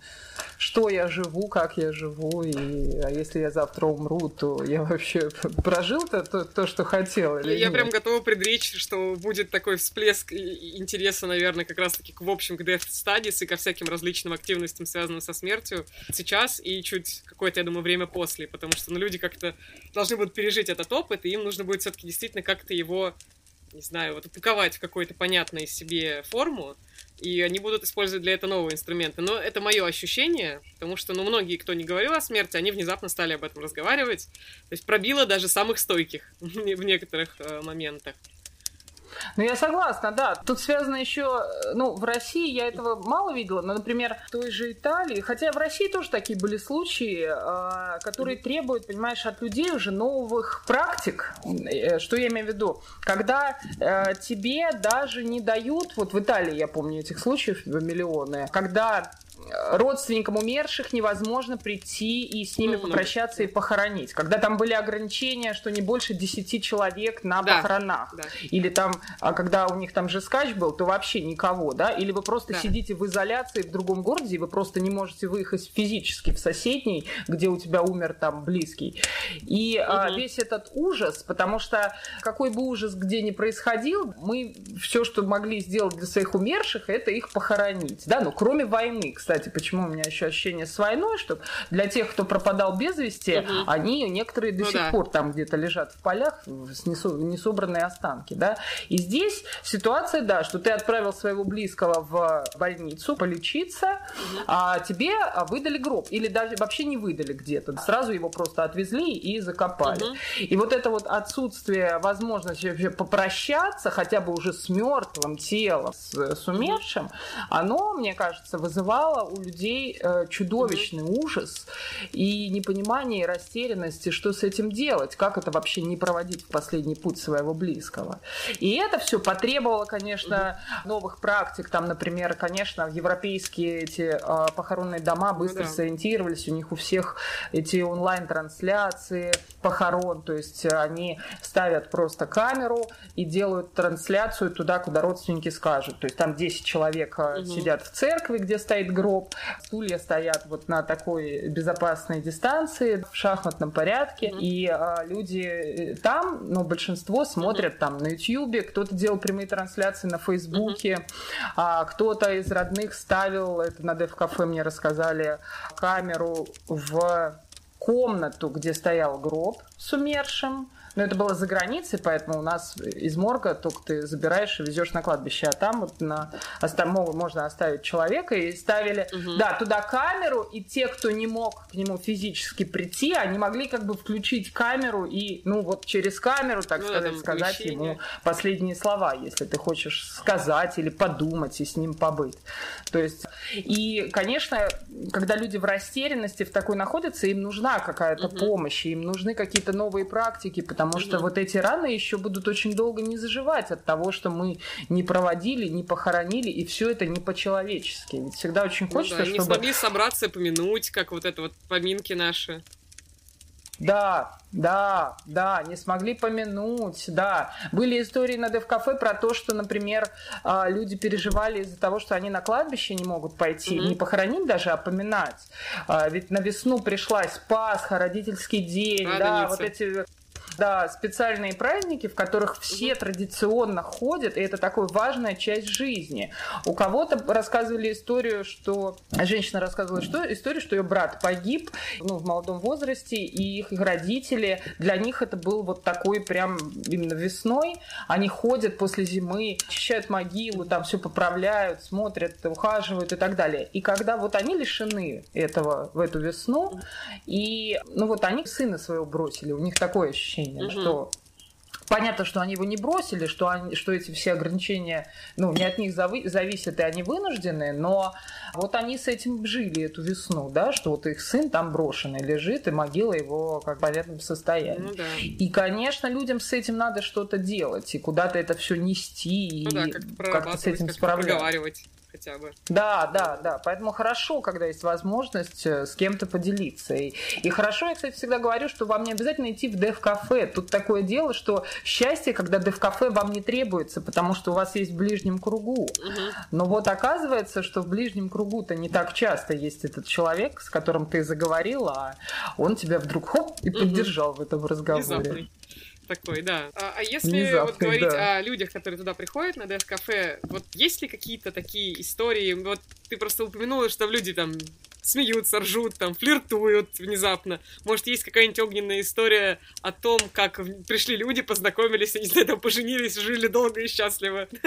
что я живу, как я живу, и а если я завтра умру, то я вообще прожил то, то, то что хотел или Я нет? прям готова предречь, что будет такой всплеск интереса, наверное, как раз-таки, в общем, к Death Studies и ко всяким различным активностям, связанным со смертью, сейчас и чуть какое-то, я думаю, время после, потому что, ну, люди как-то должны будут пережить этот опыт, и им нужно будет все-таки действительно как-то его, не знаю, вот упаковать в какую-то понятную себе форму, и они будут использовать для этого новые инструменты. Но это мое ощущение, потому что, ну, многие, кто не говорил о смерти, они внезапно стали об этом разговаривать. То есть пробило даже самых стойких в некоторых э, моментах. Ну, я согласна, да. Тут связано еще, ну, в России я этого мало видела, но, например, в той же Италии, хотя в России тоже такие были случаи, а, которые требуют, понимаешь, от людей уже новых практик. Э, что я имею в виду? Когда э, тебе даже не дают, вот в Италии, я помню этих случаев миллионы, когда родственникам умерших невозможно прийти и с ними ну, попрощаться и похоронить. Когда там были ограничения, что не больше 10 человек на да, похоронах. Да. Или там, а когда у них там же скач был, то вообще никого, да? Или вы просто да. сидите в изоляции в другом городе, и вы просто не можете выехать физически в соседний, где у тебя умер там близкий. И угу. а, весь этот ужас, потому что какой бы ужас где ни происходил, мы все, что могли сделать для своих умерших, это их похоронить. Да, ну кроме войны, кстати кстати, почему у меня еще ощущение с войной, что для тех, кто пропадал без вести, угу. они некоторые до ну, сих да. пор там где-то лежат в полях, несобранные останки, да. И здесь ситуация, да, что ты отправил своего близкого в больницу полечиться, угу. а тебе выдали гроб, или даже вообще не выдали где-то, сразу его просто отвезли и закопали. Угу. И вот это вот отсутствие возможности вообще попрощаться, хотя бы уже с мертвым телом, с, с умершим, оно, мне кажется, вызывало у людей э, чудовищный ужас и непонимание и растерянности, что с этим делать, как это вообще не проводить в последний путь своего близкого. И это все потребовало, конечно, новых практик. Там, например, конечно, европейские эти э, похоронные дома быстро mm-hmm. сориентировались, у них у всех эти онлайн-трансляции похорон, то есть они ставят просто камеру и делают трансляцию туда, куда родственники скажут. То есть там 10 человек mm-hmm. сидят в церкви, где стоит гроб, стулья стоят вот на такой безопасной дистанции в шахматном порядке, mm-hmm. и а, люди э, там, ну, большинство смотрят mm-hmm. там на YouTube, кто-то делал прямые трансляции на Фейсбуке, mm-hmm. а кто-то из родных ставил, это на Дев Кафе мне рассказали, камеру в комнату, где стоял гроб с умершим, но это было за границей, поэтому у нас из морга только ты забираешь и везешь на кладбище, а там вот на можно оставить человека и ставили, угу. да, туда камеру, и те, кто не мог к нему физически прийти, они могли как бы включить камеру и, ну вот через камеру, так ну, сказать, сказать ему последние слова, если ты хочешь сказать или подумать и с ним побыть. То есть, и, конечно, когда люди в растерянности в такой находятся, им нужна какая-то угу. помощь, им нужны какие-то новые практики, потому потому что вот эти раны еще будут очень долго не заживать от того, что мы не проводили, не похоронили, и все это не по-человечески. Ведь всегда очень хочется, ну, да, чтобы... Не смогли собраться и помянуть, как вот это вот поминки наши. Да, да, да, не смогли помянуть, да. Были истории на Дев-кафе про то, что, например, а, люди переживали из-за того, что они на кладбище не могут пойти, mm-hmm. не похоронить даже, а поминать. А, ведь на весну пришлась Пасха, родительский день, Радоница. да, вот эти да, специальные праздники, в которых все традиционно ходят, и это такая важная часть жизни. У кого-то рассказывали историю, что женщина рассказывала что историю, что ее брат погиб ну, в молодом возрасте, и их родители, для них это был вот такой прям именно весной, они ходят после зимы, очищают могилу, там все поправляют, смотрят, ухаживают и так далее. И когда вот они лишены этого в эту весну, и ну вот они сына своего бросили, у них такое ощущение ограничения, угу. что Понятно, что они его не бросили, что, они, что эти все ограничения ну, не от них зави- зависят, и они вынуждены, но вот они с этим жили эту весну, да, что вот их сын там брошенный лежит, и могила его как в понятном состоянии. Ну, да. И, конечно, людям с этим надо что-то делать, и куда-то это все нести, ну, и да, как как-то с этим как справляться хотя бы. Да, да, да. Поэтому хорошо, когда есть возможность э, с кем-то поделиться. И, и хорошо, я, кстати, всегда говорю, что вам не обязательно идти в дев-кафе. Тут такое дело, что счастье, когда дев-кафе вам не требуется, потому что у вас есть в ближнем кругу. Угу. Но вот оказывается, что в ближнем кругу-то не так часто есть этот человек, с которым ты заговорила, а он тебя вдруг хоп и поддержал в этом разговоре. Внезапный такой, да. А, а если Внезапный, вот говорить да. о людях, которые туда приходят на Дэс-кафе, вот есть ли какие-то такие истории? Вот ты просто упомянула, что люди там смеются, ржут, там, флиртуют внезапно. Может, есть какая-нибудь огненная история о том, как пришли люди, познакомились, они, не знаю, там, поженились, жили долго и счастливо.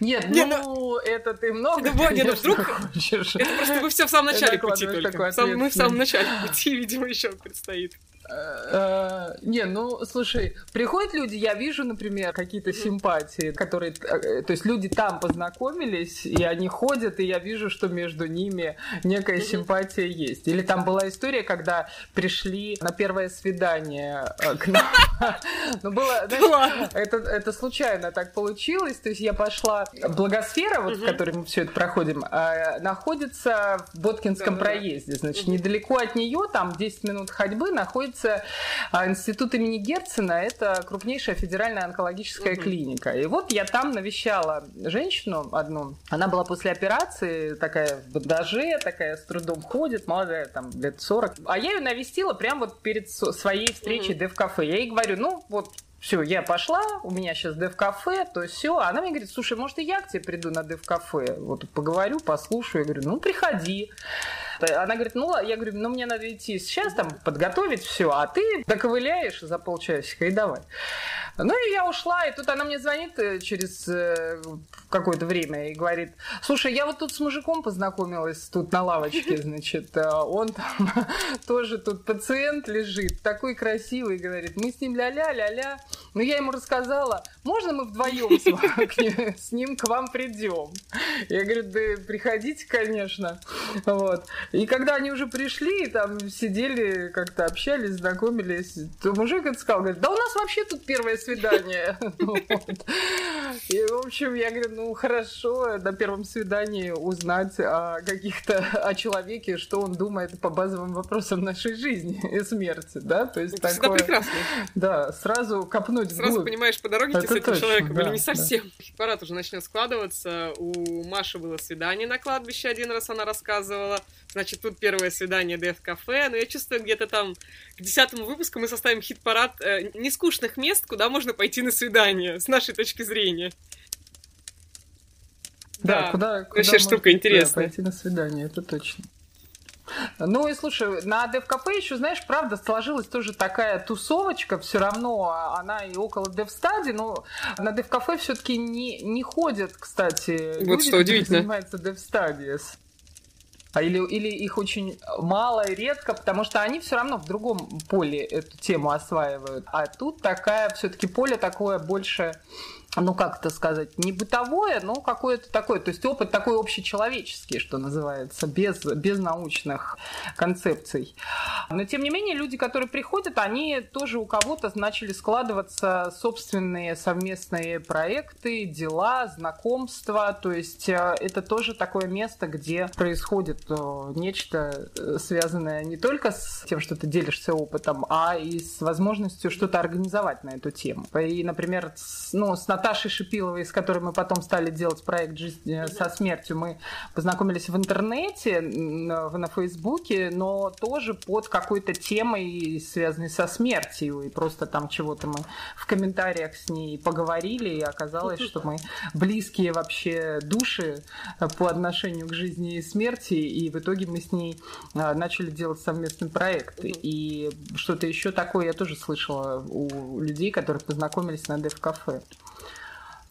Нет, не, ну, ну, это ты много, это, конечно, не, ну, вдруг... хочешь. Это просто мы все в самом начале пути только. Сам, мы в самом начале пути, видимо, еще предстоит. Э, не, ну, слушай, приходят люди, я вижу, например, какие-то симпатии, которые, э, то есть люди там познакомились, и они ходят, и я вижу, что между ними некая симпатия есть. Или там была история, когда пришли на первое свидание э, к нам. Ну, было, знаешь, это, это случайно так получилось, то есть я пошла, Благосфера, вот в которой мы все это проходим, находится в Боткинском проезде, значит, недалеко от нее, там 10 минут ходьбы, находится находится институт имени Герцена. Это крупнейшая федеральная онкологическая угу. клиника. И вот я там навещала женщину одну. Она была после операции, такая в бандаже, такая с трудом ходит, молодая, там, лет 40. А я ее навестила прямо вот перед своей встречей угу. в кафе. Я ей говорю, ну, вот все, я пошла, у меня сейчас дев-кафе, то все. Она мне говорит, слушай, может, и я к тебе приду на дев-кафе? Вот поговорю, послушаю. Я говорю, ну, приходи. Она говорит, ну, я говорю, ну, мне надо идти сейчас там подготовить все, а ты доковыляешь за полчасика и давай. Ну и я ушла, и тут она мне звонит э, через э, какое-то время и говорит, слушай, я вот тут с мужиком познакомилась тут на лавочке, значит, э, он там тоже тут пациент лежит, такой красивый, говорит, мы с ним ля-ля, ля-ля. Ну я ему рассказала, можно мы вдвоем с ним к вам придем? Я говорю, да приходите, конечно. Вот. И когда они уже пришли, там сидели, как-то общались, знакомились, то мужик это сказал, говорит, да у нас вообще тут первое свидание. И, в общем, я говорю, ну, хорошо, на первом свидании узнать о каких-то, о человеке, что он думает по базовым вопросам нашей жизни и смерти, да? То есть Это такое... прекрасно. Да, сразу копнуть Сразу вглубь. понимаешь по дороге, ты с этим точно, человеком да, или не совсем. Да. Парад уже начнет складываться. У Маши было свидание на кладбище один раз, она рассказывала. Значит, тут первое свидание ДФ-кафе. Но я чувствую, где-то там к десятому выпуску мы составим хит-парад э, нескучных мест, куда можно пойти на свидание, с нашей точки зрения. Да, да куда, куда вообще штука интересная. пойти на свидание, это точно. Ну и слушай, на Дев-кафе еще, знаешь, правда, сложилась тоже такая тусовочка, все равно она и около Дев-стади, но на Дев-кафе все-таки не, не ходят, кстати, вот люди, что удивительно. занимаются Дев-стадиес. А или, или их очень мало и редко, потому что они все равно в другом поле эту тему осваивают. А тут такая все-таки поле такое больше ну как это сказать, не бытовое, но какое-то такое, то есть опыт такой общечеловеческий, что называется, без, без научных концепций. Но тем не менее, люди, которые приходят, они тоже у кого-то начали складываться собственные совместные проекты, дела, знакомства, то есть э, это тоже такое место, где происходит э, нечто э, связанное не только с тем, что ты делишься опытом, а и с возможностью что-то организовать на эту тему. И, например, ну, с Натальей Наташей Шипиловой, с которой мы потом стали делать проект «Жизнь э, со смертью», мы познакомились в интернете, на Фейсбуке, но тоже под какой-то темой, связанной со смертью. И просто там чего-то мы в комментариях с ней поговорили, и оказалось, что мы близкие вообще души э, по отношению к жизни и смерти, и в итоге мы с ней э, начали делать совместный проект. И что-то еще такое я тоже слышала у людей, которые познакомились на Дев-кафе.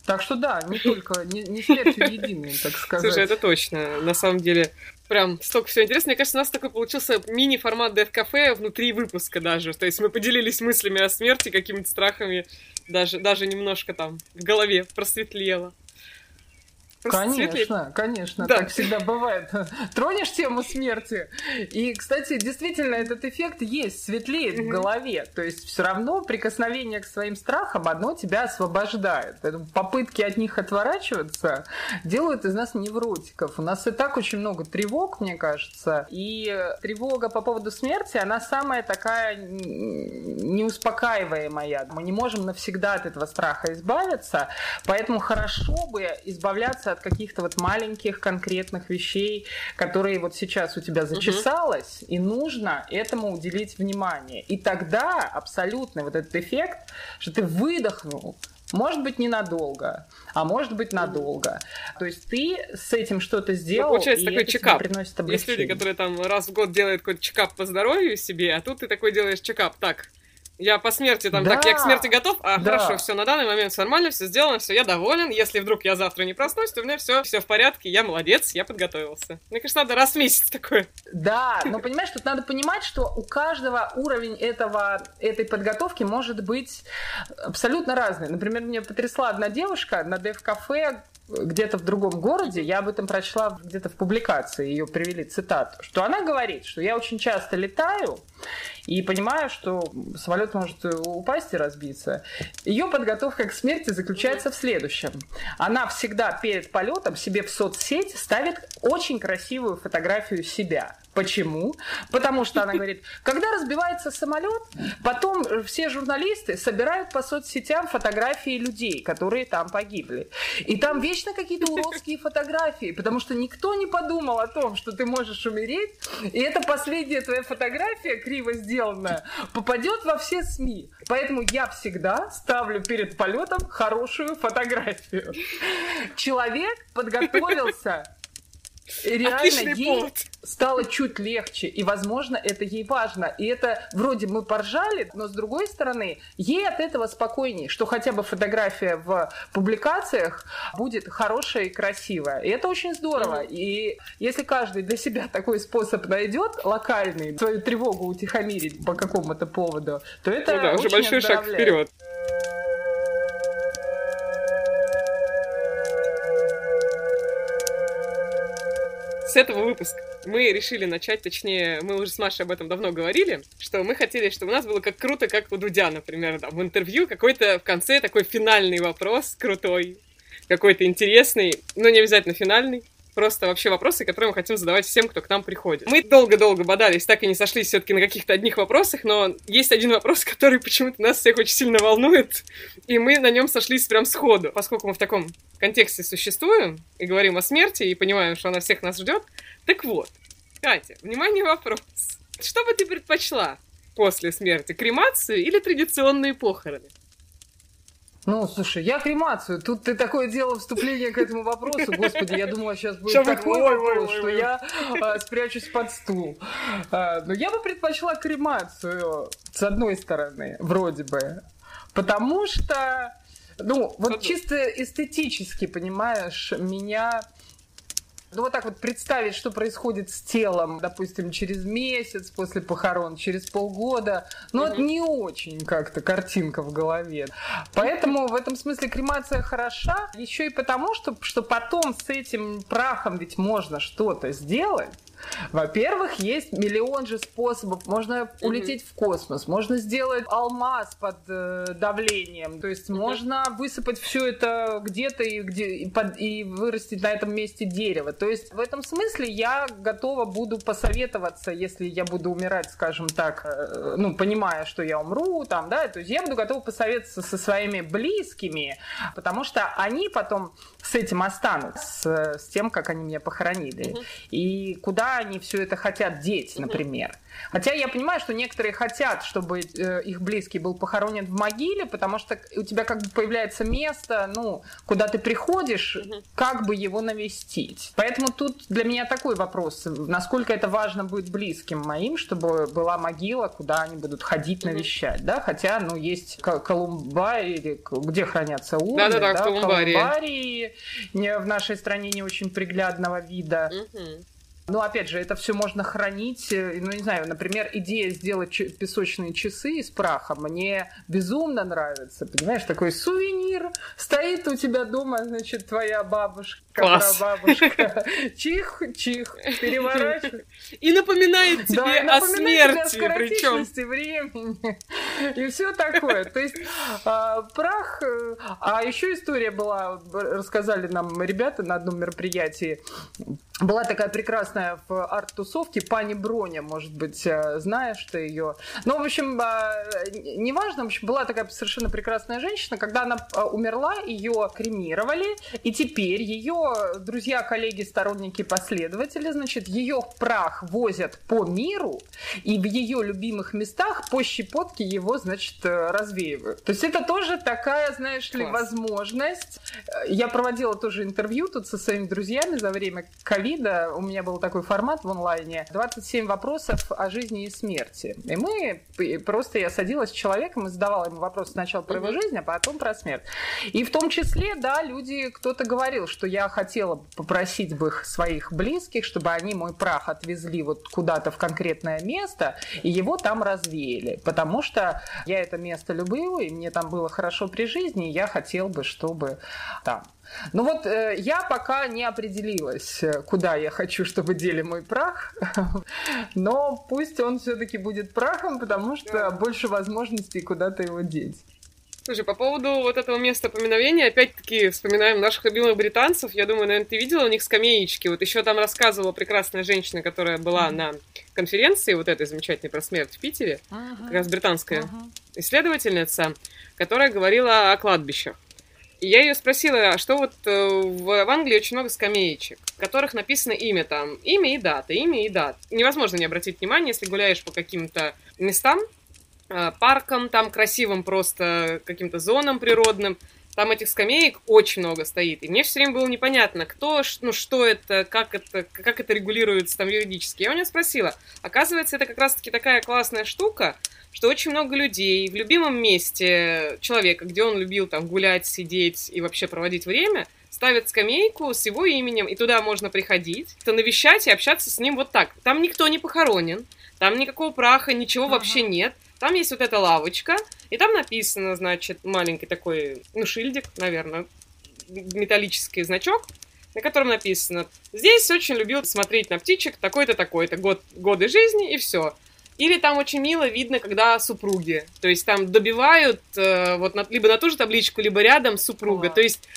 Так что да, не только, не, не смертью так сказать. Слушай, это точно. На самом деле, прям столько всего интересного. Мне кажется, у нас такой получился мини-формат Death внутри выпуска даже. То есть мы поделились мыслями о смерти, какими-то страхами, даже, даже немножко там в голове просветлело. Конечно, светлее. конечно, да. так всегда бывает. Тронешь тему смерти. И, кстати, действительно, этот эффект есть, светлеет в голове. То есть все равно прикосновение к своим страхам одно тебя освобождает. Поэтому попытки от них отворачиваться делают из нас невротиков. У нас и так очень много тревог, мне кажется. И тревога по поводу смерти, она самая такая неуспокаиваемая. Мы не можем навсегда от этого страха избавиться. Поэтому хорошо бы избавляться от каких-то вот маленьких конкретных вещей, которые вот сейчас у тебя зачесалось, угу. и нужно этому уделить внимание. И тогда абсолютный вот этот эффект, что ты выдохнул, может быть, ненадолго, а может быть, надолго. То есть ты с этим что-то ну, сделал, ну, получается и такой это чекап. приносит облегчение. Есть люди, которые там раз в год делают какой-то чекап по здоровью себе, а тут ты такой делаешь чекап. Так, я по смерти там, да. так, я к смерти готов, а да. хорошо, все, на данный момент все нормально, все сделано, все, я доволен. Если вдруг я завтра не проснусь, то у меня все, все в порядке, я молодец, я подготовился. Мне кажется, надо раз в месяц такое. Да, но понимаешь, тут надо понимать, что у каждого уровень этого, этой подготовки может быть абсолютно разный. Например, мне потрясла одна девушка на дев-кафе, где-то в другом городе, я об этом прочла где-то в публикации, ее привели цитату, что она говорит, что я очень часто летаю и понимаю, что самолет может упасть и разбиться. Ее подготовка к смерти заключается в следующем. Она всегда перед полетом себе в соцсеть ставит очень красивую фотографию себя. Почему? Потому что она говорит, когда разбивается самолет, потом все журналисты собирают по соцсетям фотографии людей, которые там погибли. И там вечно какие-то уродские фотографии, потому что никто не подумал о том, что ты можешь умереть, и эта последняя твоя фотография, криво сделанная, попадет во все СМИ. Поэтому я всегда ставлю перед полетом хорошую фотографию. Человек подготовился реально Отличный ей повод. стало чуть легче, и, возможно, это ей важно. И это вроде мы поржали, но с другой стороны, ей от этого спокойнее, что хотя бы фотография в публикациях будет хорошая и красивая. И это очень здорово. Mm-hmm. И если каждый для себя такой способ найдет, локальный, свою тревогу утихомирить по какому-то поводу, то это ну да, очень уже большой шаг вперед. С этого выпуска мы решили начать, точнее, мы уже с Машей об этом давно говорили, что мы хотели, чтобы у нас было как круто, как у Дудя, например, там, в интервью какой-то в конце такой финальный вопрос крутой. какой-то интересный, но не обязательно финальный просто вообще вопросы, которые мы хотим задавать всем, кто к нам приходит. Мы долго-долго бодались, так и не сошлись все-таки на каких-то одних вопросах, но есть один вопрос, который почему-то нас всех очень сильно волнует, и мы на нем сошлись прям сходу. Поскольку мы в таком контексте существуем и говорим о смерти, и понимаем, что она всех нас ждет, так вот, Катя, внимание, вопрос. Что бы ты предпочла после смерти, кремацию или традиционные похороны? Ну, слушай, я кремацию. Тут ты такое дело вступление к этому вопросу. Господи, я думала, сейчас будет сейчас такой ой, вопрос, ой, ой, что я а, спрячусь под стул. А, но я бы предпочла кремацию, с одной стороны, вроде бы. Потому что, ну, вот чисто эстетически, понимаешь, меня ну вот так вот представить, что происходит с телом, допустим, через месяц после похорон, через полгода, ну mm-hmm. это не очень как-то картинка в голове. Поэтому в этом смысле кремация хороша, еще и потому, что, что потом с этим прахом ведь можно что-то сделать. Во-первых, есть миллион же способов. Можно улететь в космос, можно сделать алмаз под э, давлением, то есть можно высыпать все это где-то и, где, и, под, и вырастить на этом месте дерево. То есть в этом смысле я готова буду посоветоваться, если я буду умирать, скажем так, э, ну, понимая, что я умру, там, да, то есть я буду готова посоветоваться со своими близкими, потому что они потом с этим останутся, с, с тем, как они меня похоронили. И куда они все это хотят деть, например. Хотя я понимаю, что некоторые хотят, чтобы э, их близкий был похоронен в могиле, потому что у тебя как бы появляется место, ну, куда ты приходишь, как бы его навестить. Поэтому тут для меня такой вопрос, насколько это важно будет близким моим, чтобы была могила, куда они будут ходить навещать, да? Хотя, ну, есть Колумбарий, где хранятся урны, да, да, да, Колумбарии. Колумбарии в нашей стране не очень приглядного вида. Угу. Ну, опять же, это все можно хранить. Э, ну, не знаю, например, идея сделать песочные часы из праха мне безумно нравится. Понимаешь, такой сувенир. Стоит у тебя дома, значит, твоя бабушка, Класс. бабушка. Чих, чих, переворачивай. И напоминает тебе да, о смерти. Причем. времени. И все такое. То есть а, прах... Э, а еще история была, рассказали нам ребята на одном мероприятии. Была такая прекрасная в арт-тусовке Пани Броня, может быть, э, знаешь ты ее. Ну, в общем, э, неважно, в общем, была такая совершенно прекрасная женщина. Когда она э, умерла, ее кремировали, и теперь ее друзья, коллеги, сторонники, последователи, значит, ее прах возят по миру, и в ее любимых местах по щепотке его, значит, развеивают. То есть это тоже такая, знаешь ли, возможность. Я проводила тоже интервью тут со своими друзьями за время ковида, ковида у меня был такой формат в онлайне 27 вопросов о жизни и смерти. И мы просто я садилась с человеком и задавала ему вопросы сначала про его жизнь, а потом про смерть. И в том числе, да, люди, кто-то говорил, что я хотела попросить бы своих близких, чтобы они мой прах отвезли вот куда-то в конкретное место и его там развеяли. Потому что я это место люблю, и мне там было хорошо при жизни, и я хотел бы, чтобы там. Ну вот э, я пока не определилась, э, куда я хочу, чтобы дели мой прах, но пусть он все-таки будет прахом, потому что больше возможностей куда-то его деть. Слушай, по поводу вот этого места поминовения, опять-таки вспоминаем наших любимых британцев. Я думаю, наверное, ты видела у них скамеечки. Вот еще там рассказывала прекрасная женщина, которая была mm-hmm. на конференции вот этой замечательной про смерть в Питере, uh-huh. как раз британская uh-huh. исследовательница, которая говорила о кладбищах. И я ее спросила, а что вот э, в Англии очень много скамеечек, в которых написано имя там, имя и дата, имя и дата. Невозможно не обратить внимание, если гуляешь по каким-то местам, э, паркам там красивым просто, каким-то зонам природным, там этих скамеек очень много стоит. И мне все время было непонятно, кто, ну что это, как это, как это регулируется там юридически. Я у нее спросила. Оказывается, это как раз-таки такая классная штука, что очень много людей в любимом месте человека, где он любил там гулять, сидеть и вообще проводить время, ставят скамейку с его именем, и туда можно приходить, то навещать и общаться с ним вот так. Там никто не похоронен, там никакого праха, ничего ага. вообще нет. Там есть вот эта лавочка, и там написано, значит, маленький такой, ну, шильдик, наверное, металлический значок, на котором написано «Здесь очень любил смотреть на птичек такой-то, такой-то, год, годы жизни, и все». Или там очень мило видно, когда супруги. То есть там добивают э, вот на, либо на ту же табличку, либо рядом супруга. О. То есть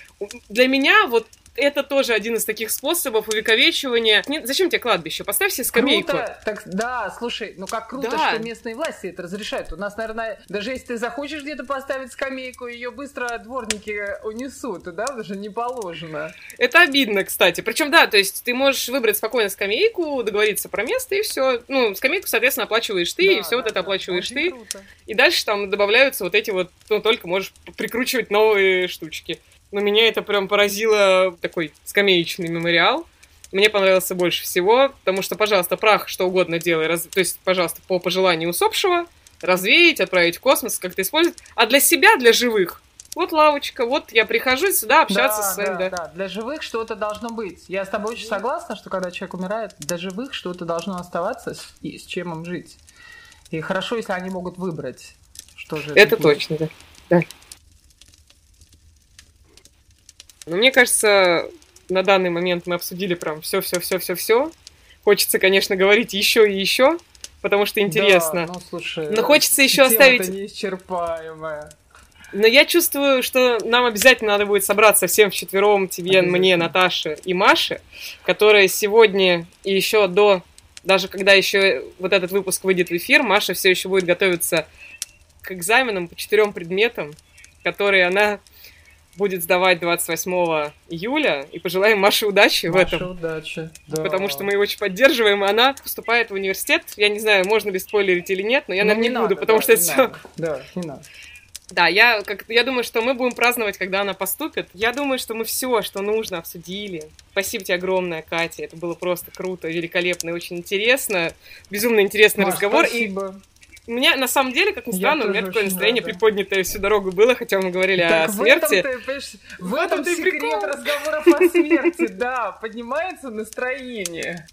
для меня вот это тоже один из таких способов увековечивания. Не, зачем тебе кладбище? Поставь себе скамейку. Круто. Так, да, слушай, ну как круто, да. что местные власти это разрешают. У нас, наверное, даже если ты захочешь где-то поставить скамейку, ее быстро дворники унесут, да, потому что не положено. Это обидно, кстати. Причем, да, то есть ты можешь выбрать спокойно скамейку, договориться про место и все. Ну, скамейку, соответственно, оплачиваешь ты, да, и все да, вот это да, оплачиваешь ты. Круто. И дальше там добавляются вот эти вот, ну, только можешь прикручивать новые штучки. Но меня это прям поразило такой скамеечный мемориал. Мне понравился больше всего, потому что, пожалуйста, прах что угодно делай, раз... то есть, пожалуйста, по пожеланию усопшего, развеять, отправить в космос, как-то использовать. А для себя, для живых, вот лавочка, вот я прихожу сюда общаться да, с своим, да, да. да. Для живых что-то должно быть. Я с тобой очень согласна, что когда человек умирает, для живых что-то должно оставаться, с, и с чем им жить. И хорошо, если они могут выбрать, что же. Это точно, да. да. Но мне кажется, на данный момент мы обсудили прям все-все-все-все-все. Хочется, конечно, говорить еще и еще, потому что интересно. Да, ну, слушай, Но хочется еще оставить... неисчерпаемая. Но я чувствую, что нам обязательно надо будет собраться всем вчетвером, тебе, мне, Наташе и Маше, которые сегодня и еще до, даже когда еще вот этот выпуск выйдет в эфир, Маша все еще будет готовиться к экзаменам по четырем предметам, которые она будет сдавать 28 июля, и пожелаем Маше удачи Маше в этом. удачи, да. Потому что мы ее очень поддерживаем, и она поступает в университет. Я не знаю, можно ли спойлерить или нет, но я, ну, наверное, не, не буду, потому да, что это все... Да, не надо. Да, я, как, я думаю, что мы будем праздновать, когда она поступит. Я думаю, что мы все, что нужно, обсудили. Спасибо тебе огромное, Катя. Это было просто круто, великолепно и очень интересно. Безумно интересный Маш, разговор. Спасибо. И у меня, на самом деле, как ни странно, у меня такое настроение рада. приподнятое всю дорогу было, хотя мы говорили так о смерти. В, этом, секрет прикол. разговоров о смерти, да, поднимается настроение.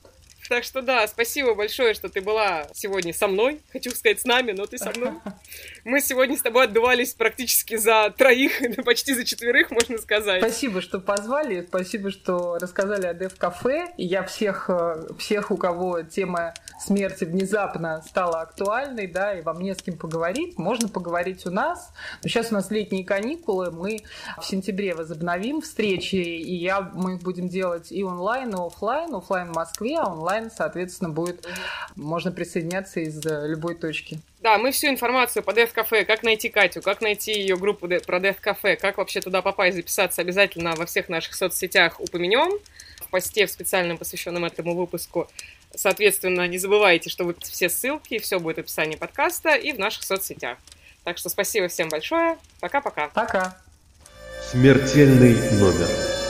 Так что да, спасибо большое, что ты была сегодня со мной. Хочу сказать с нами, но ты со мной. Мы сегодня с тобой отдувались практически за троих, почти за четверых, можно сказать. Спасибо, что позвали, спасибо, что рассказали о Дев Кафе. И я всех, э, всех, у кого тема смерти внезапно стала актуальной, да, и вам не с кем поговорить, можно поговорить у нас. Но сейчас у нас летние каникулы, мы в сентябре возобновим встречи, и я, мы их будем делать и онлайн, и офлайн. Офлайн в Москве, а онлайн, соответственно, будет, можно присоединяться из э, любой точки. Да, мы всю информацию по Death Cafe, как найти Катю, как найти ее группу про Death Cafe, как вообще туда попасть, записаться, обязательно во всех наших соцсетях упомянем в посте в специальном посвященном этому выпуску. Соответственно, не забывайте, что вот все ссылки, все будет в описании подкаста и в наших соцсетях. Так что спасибо всем большое. Пока-пока. Пока. Смертельный номер.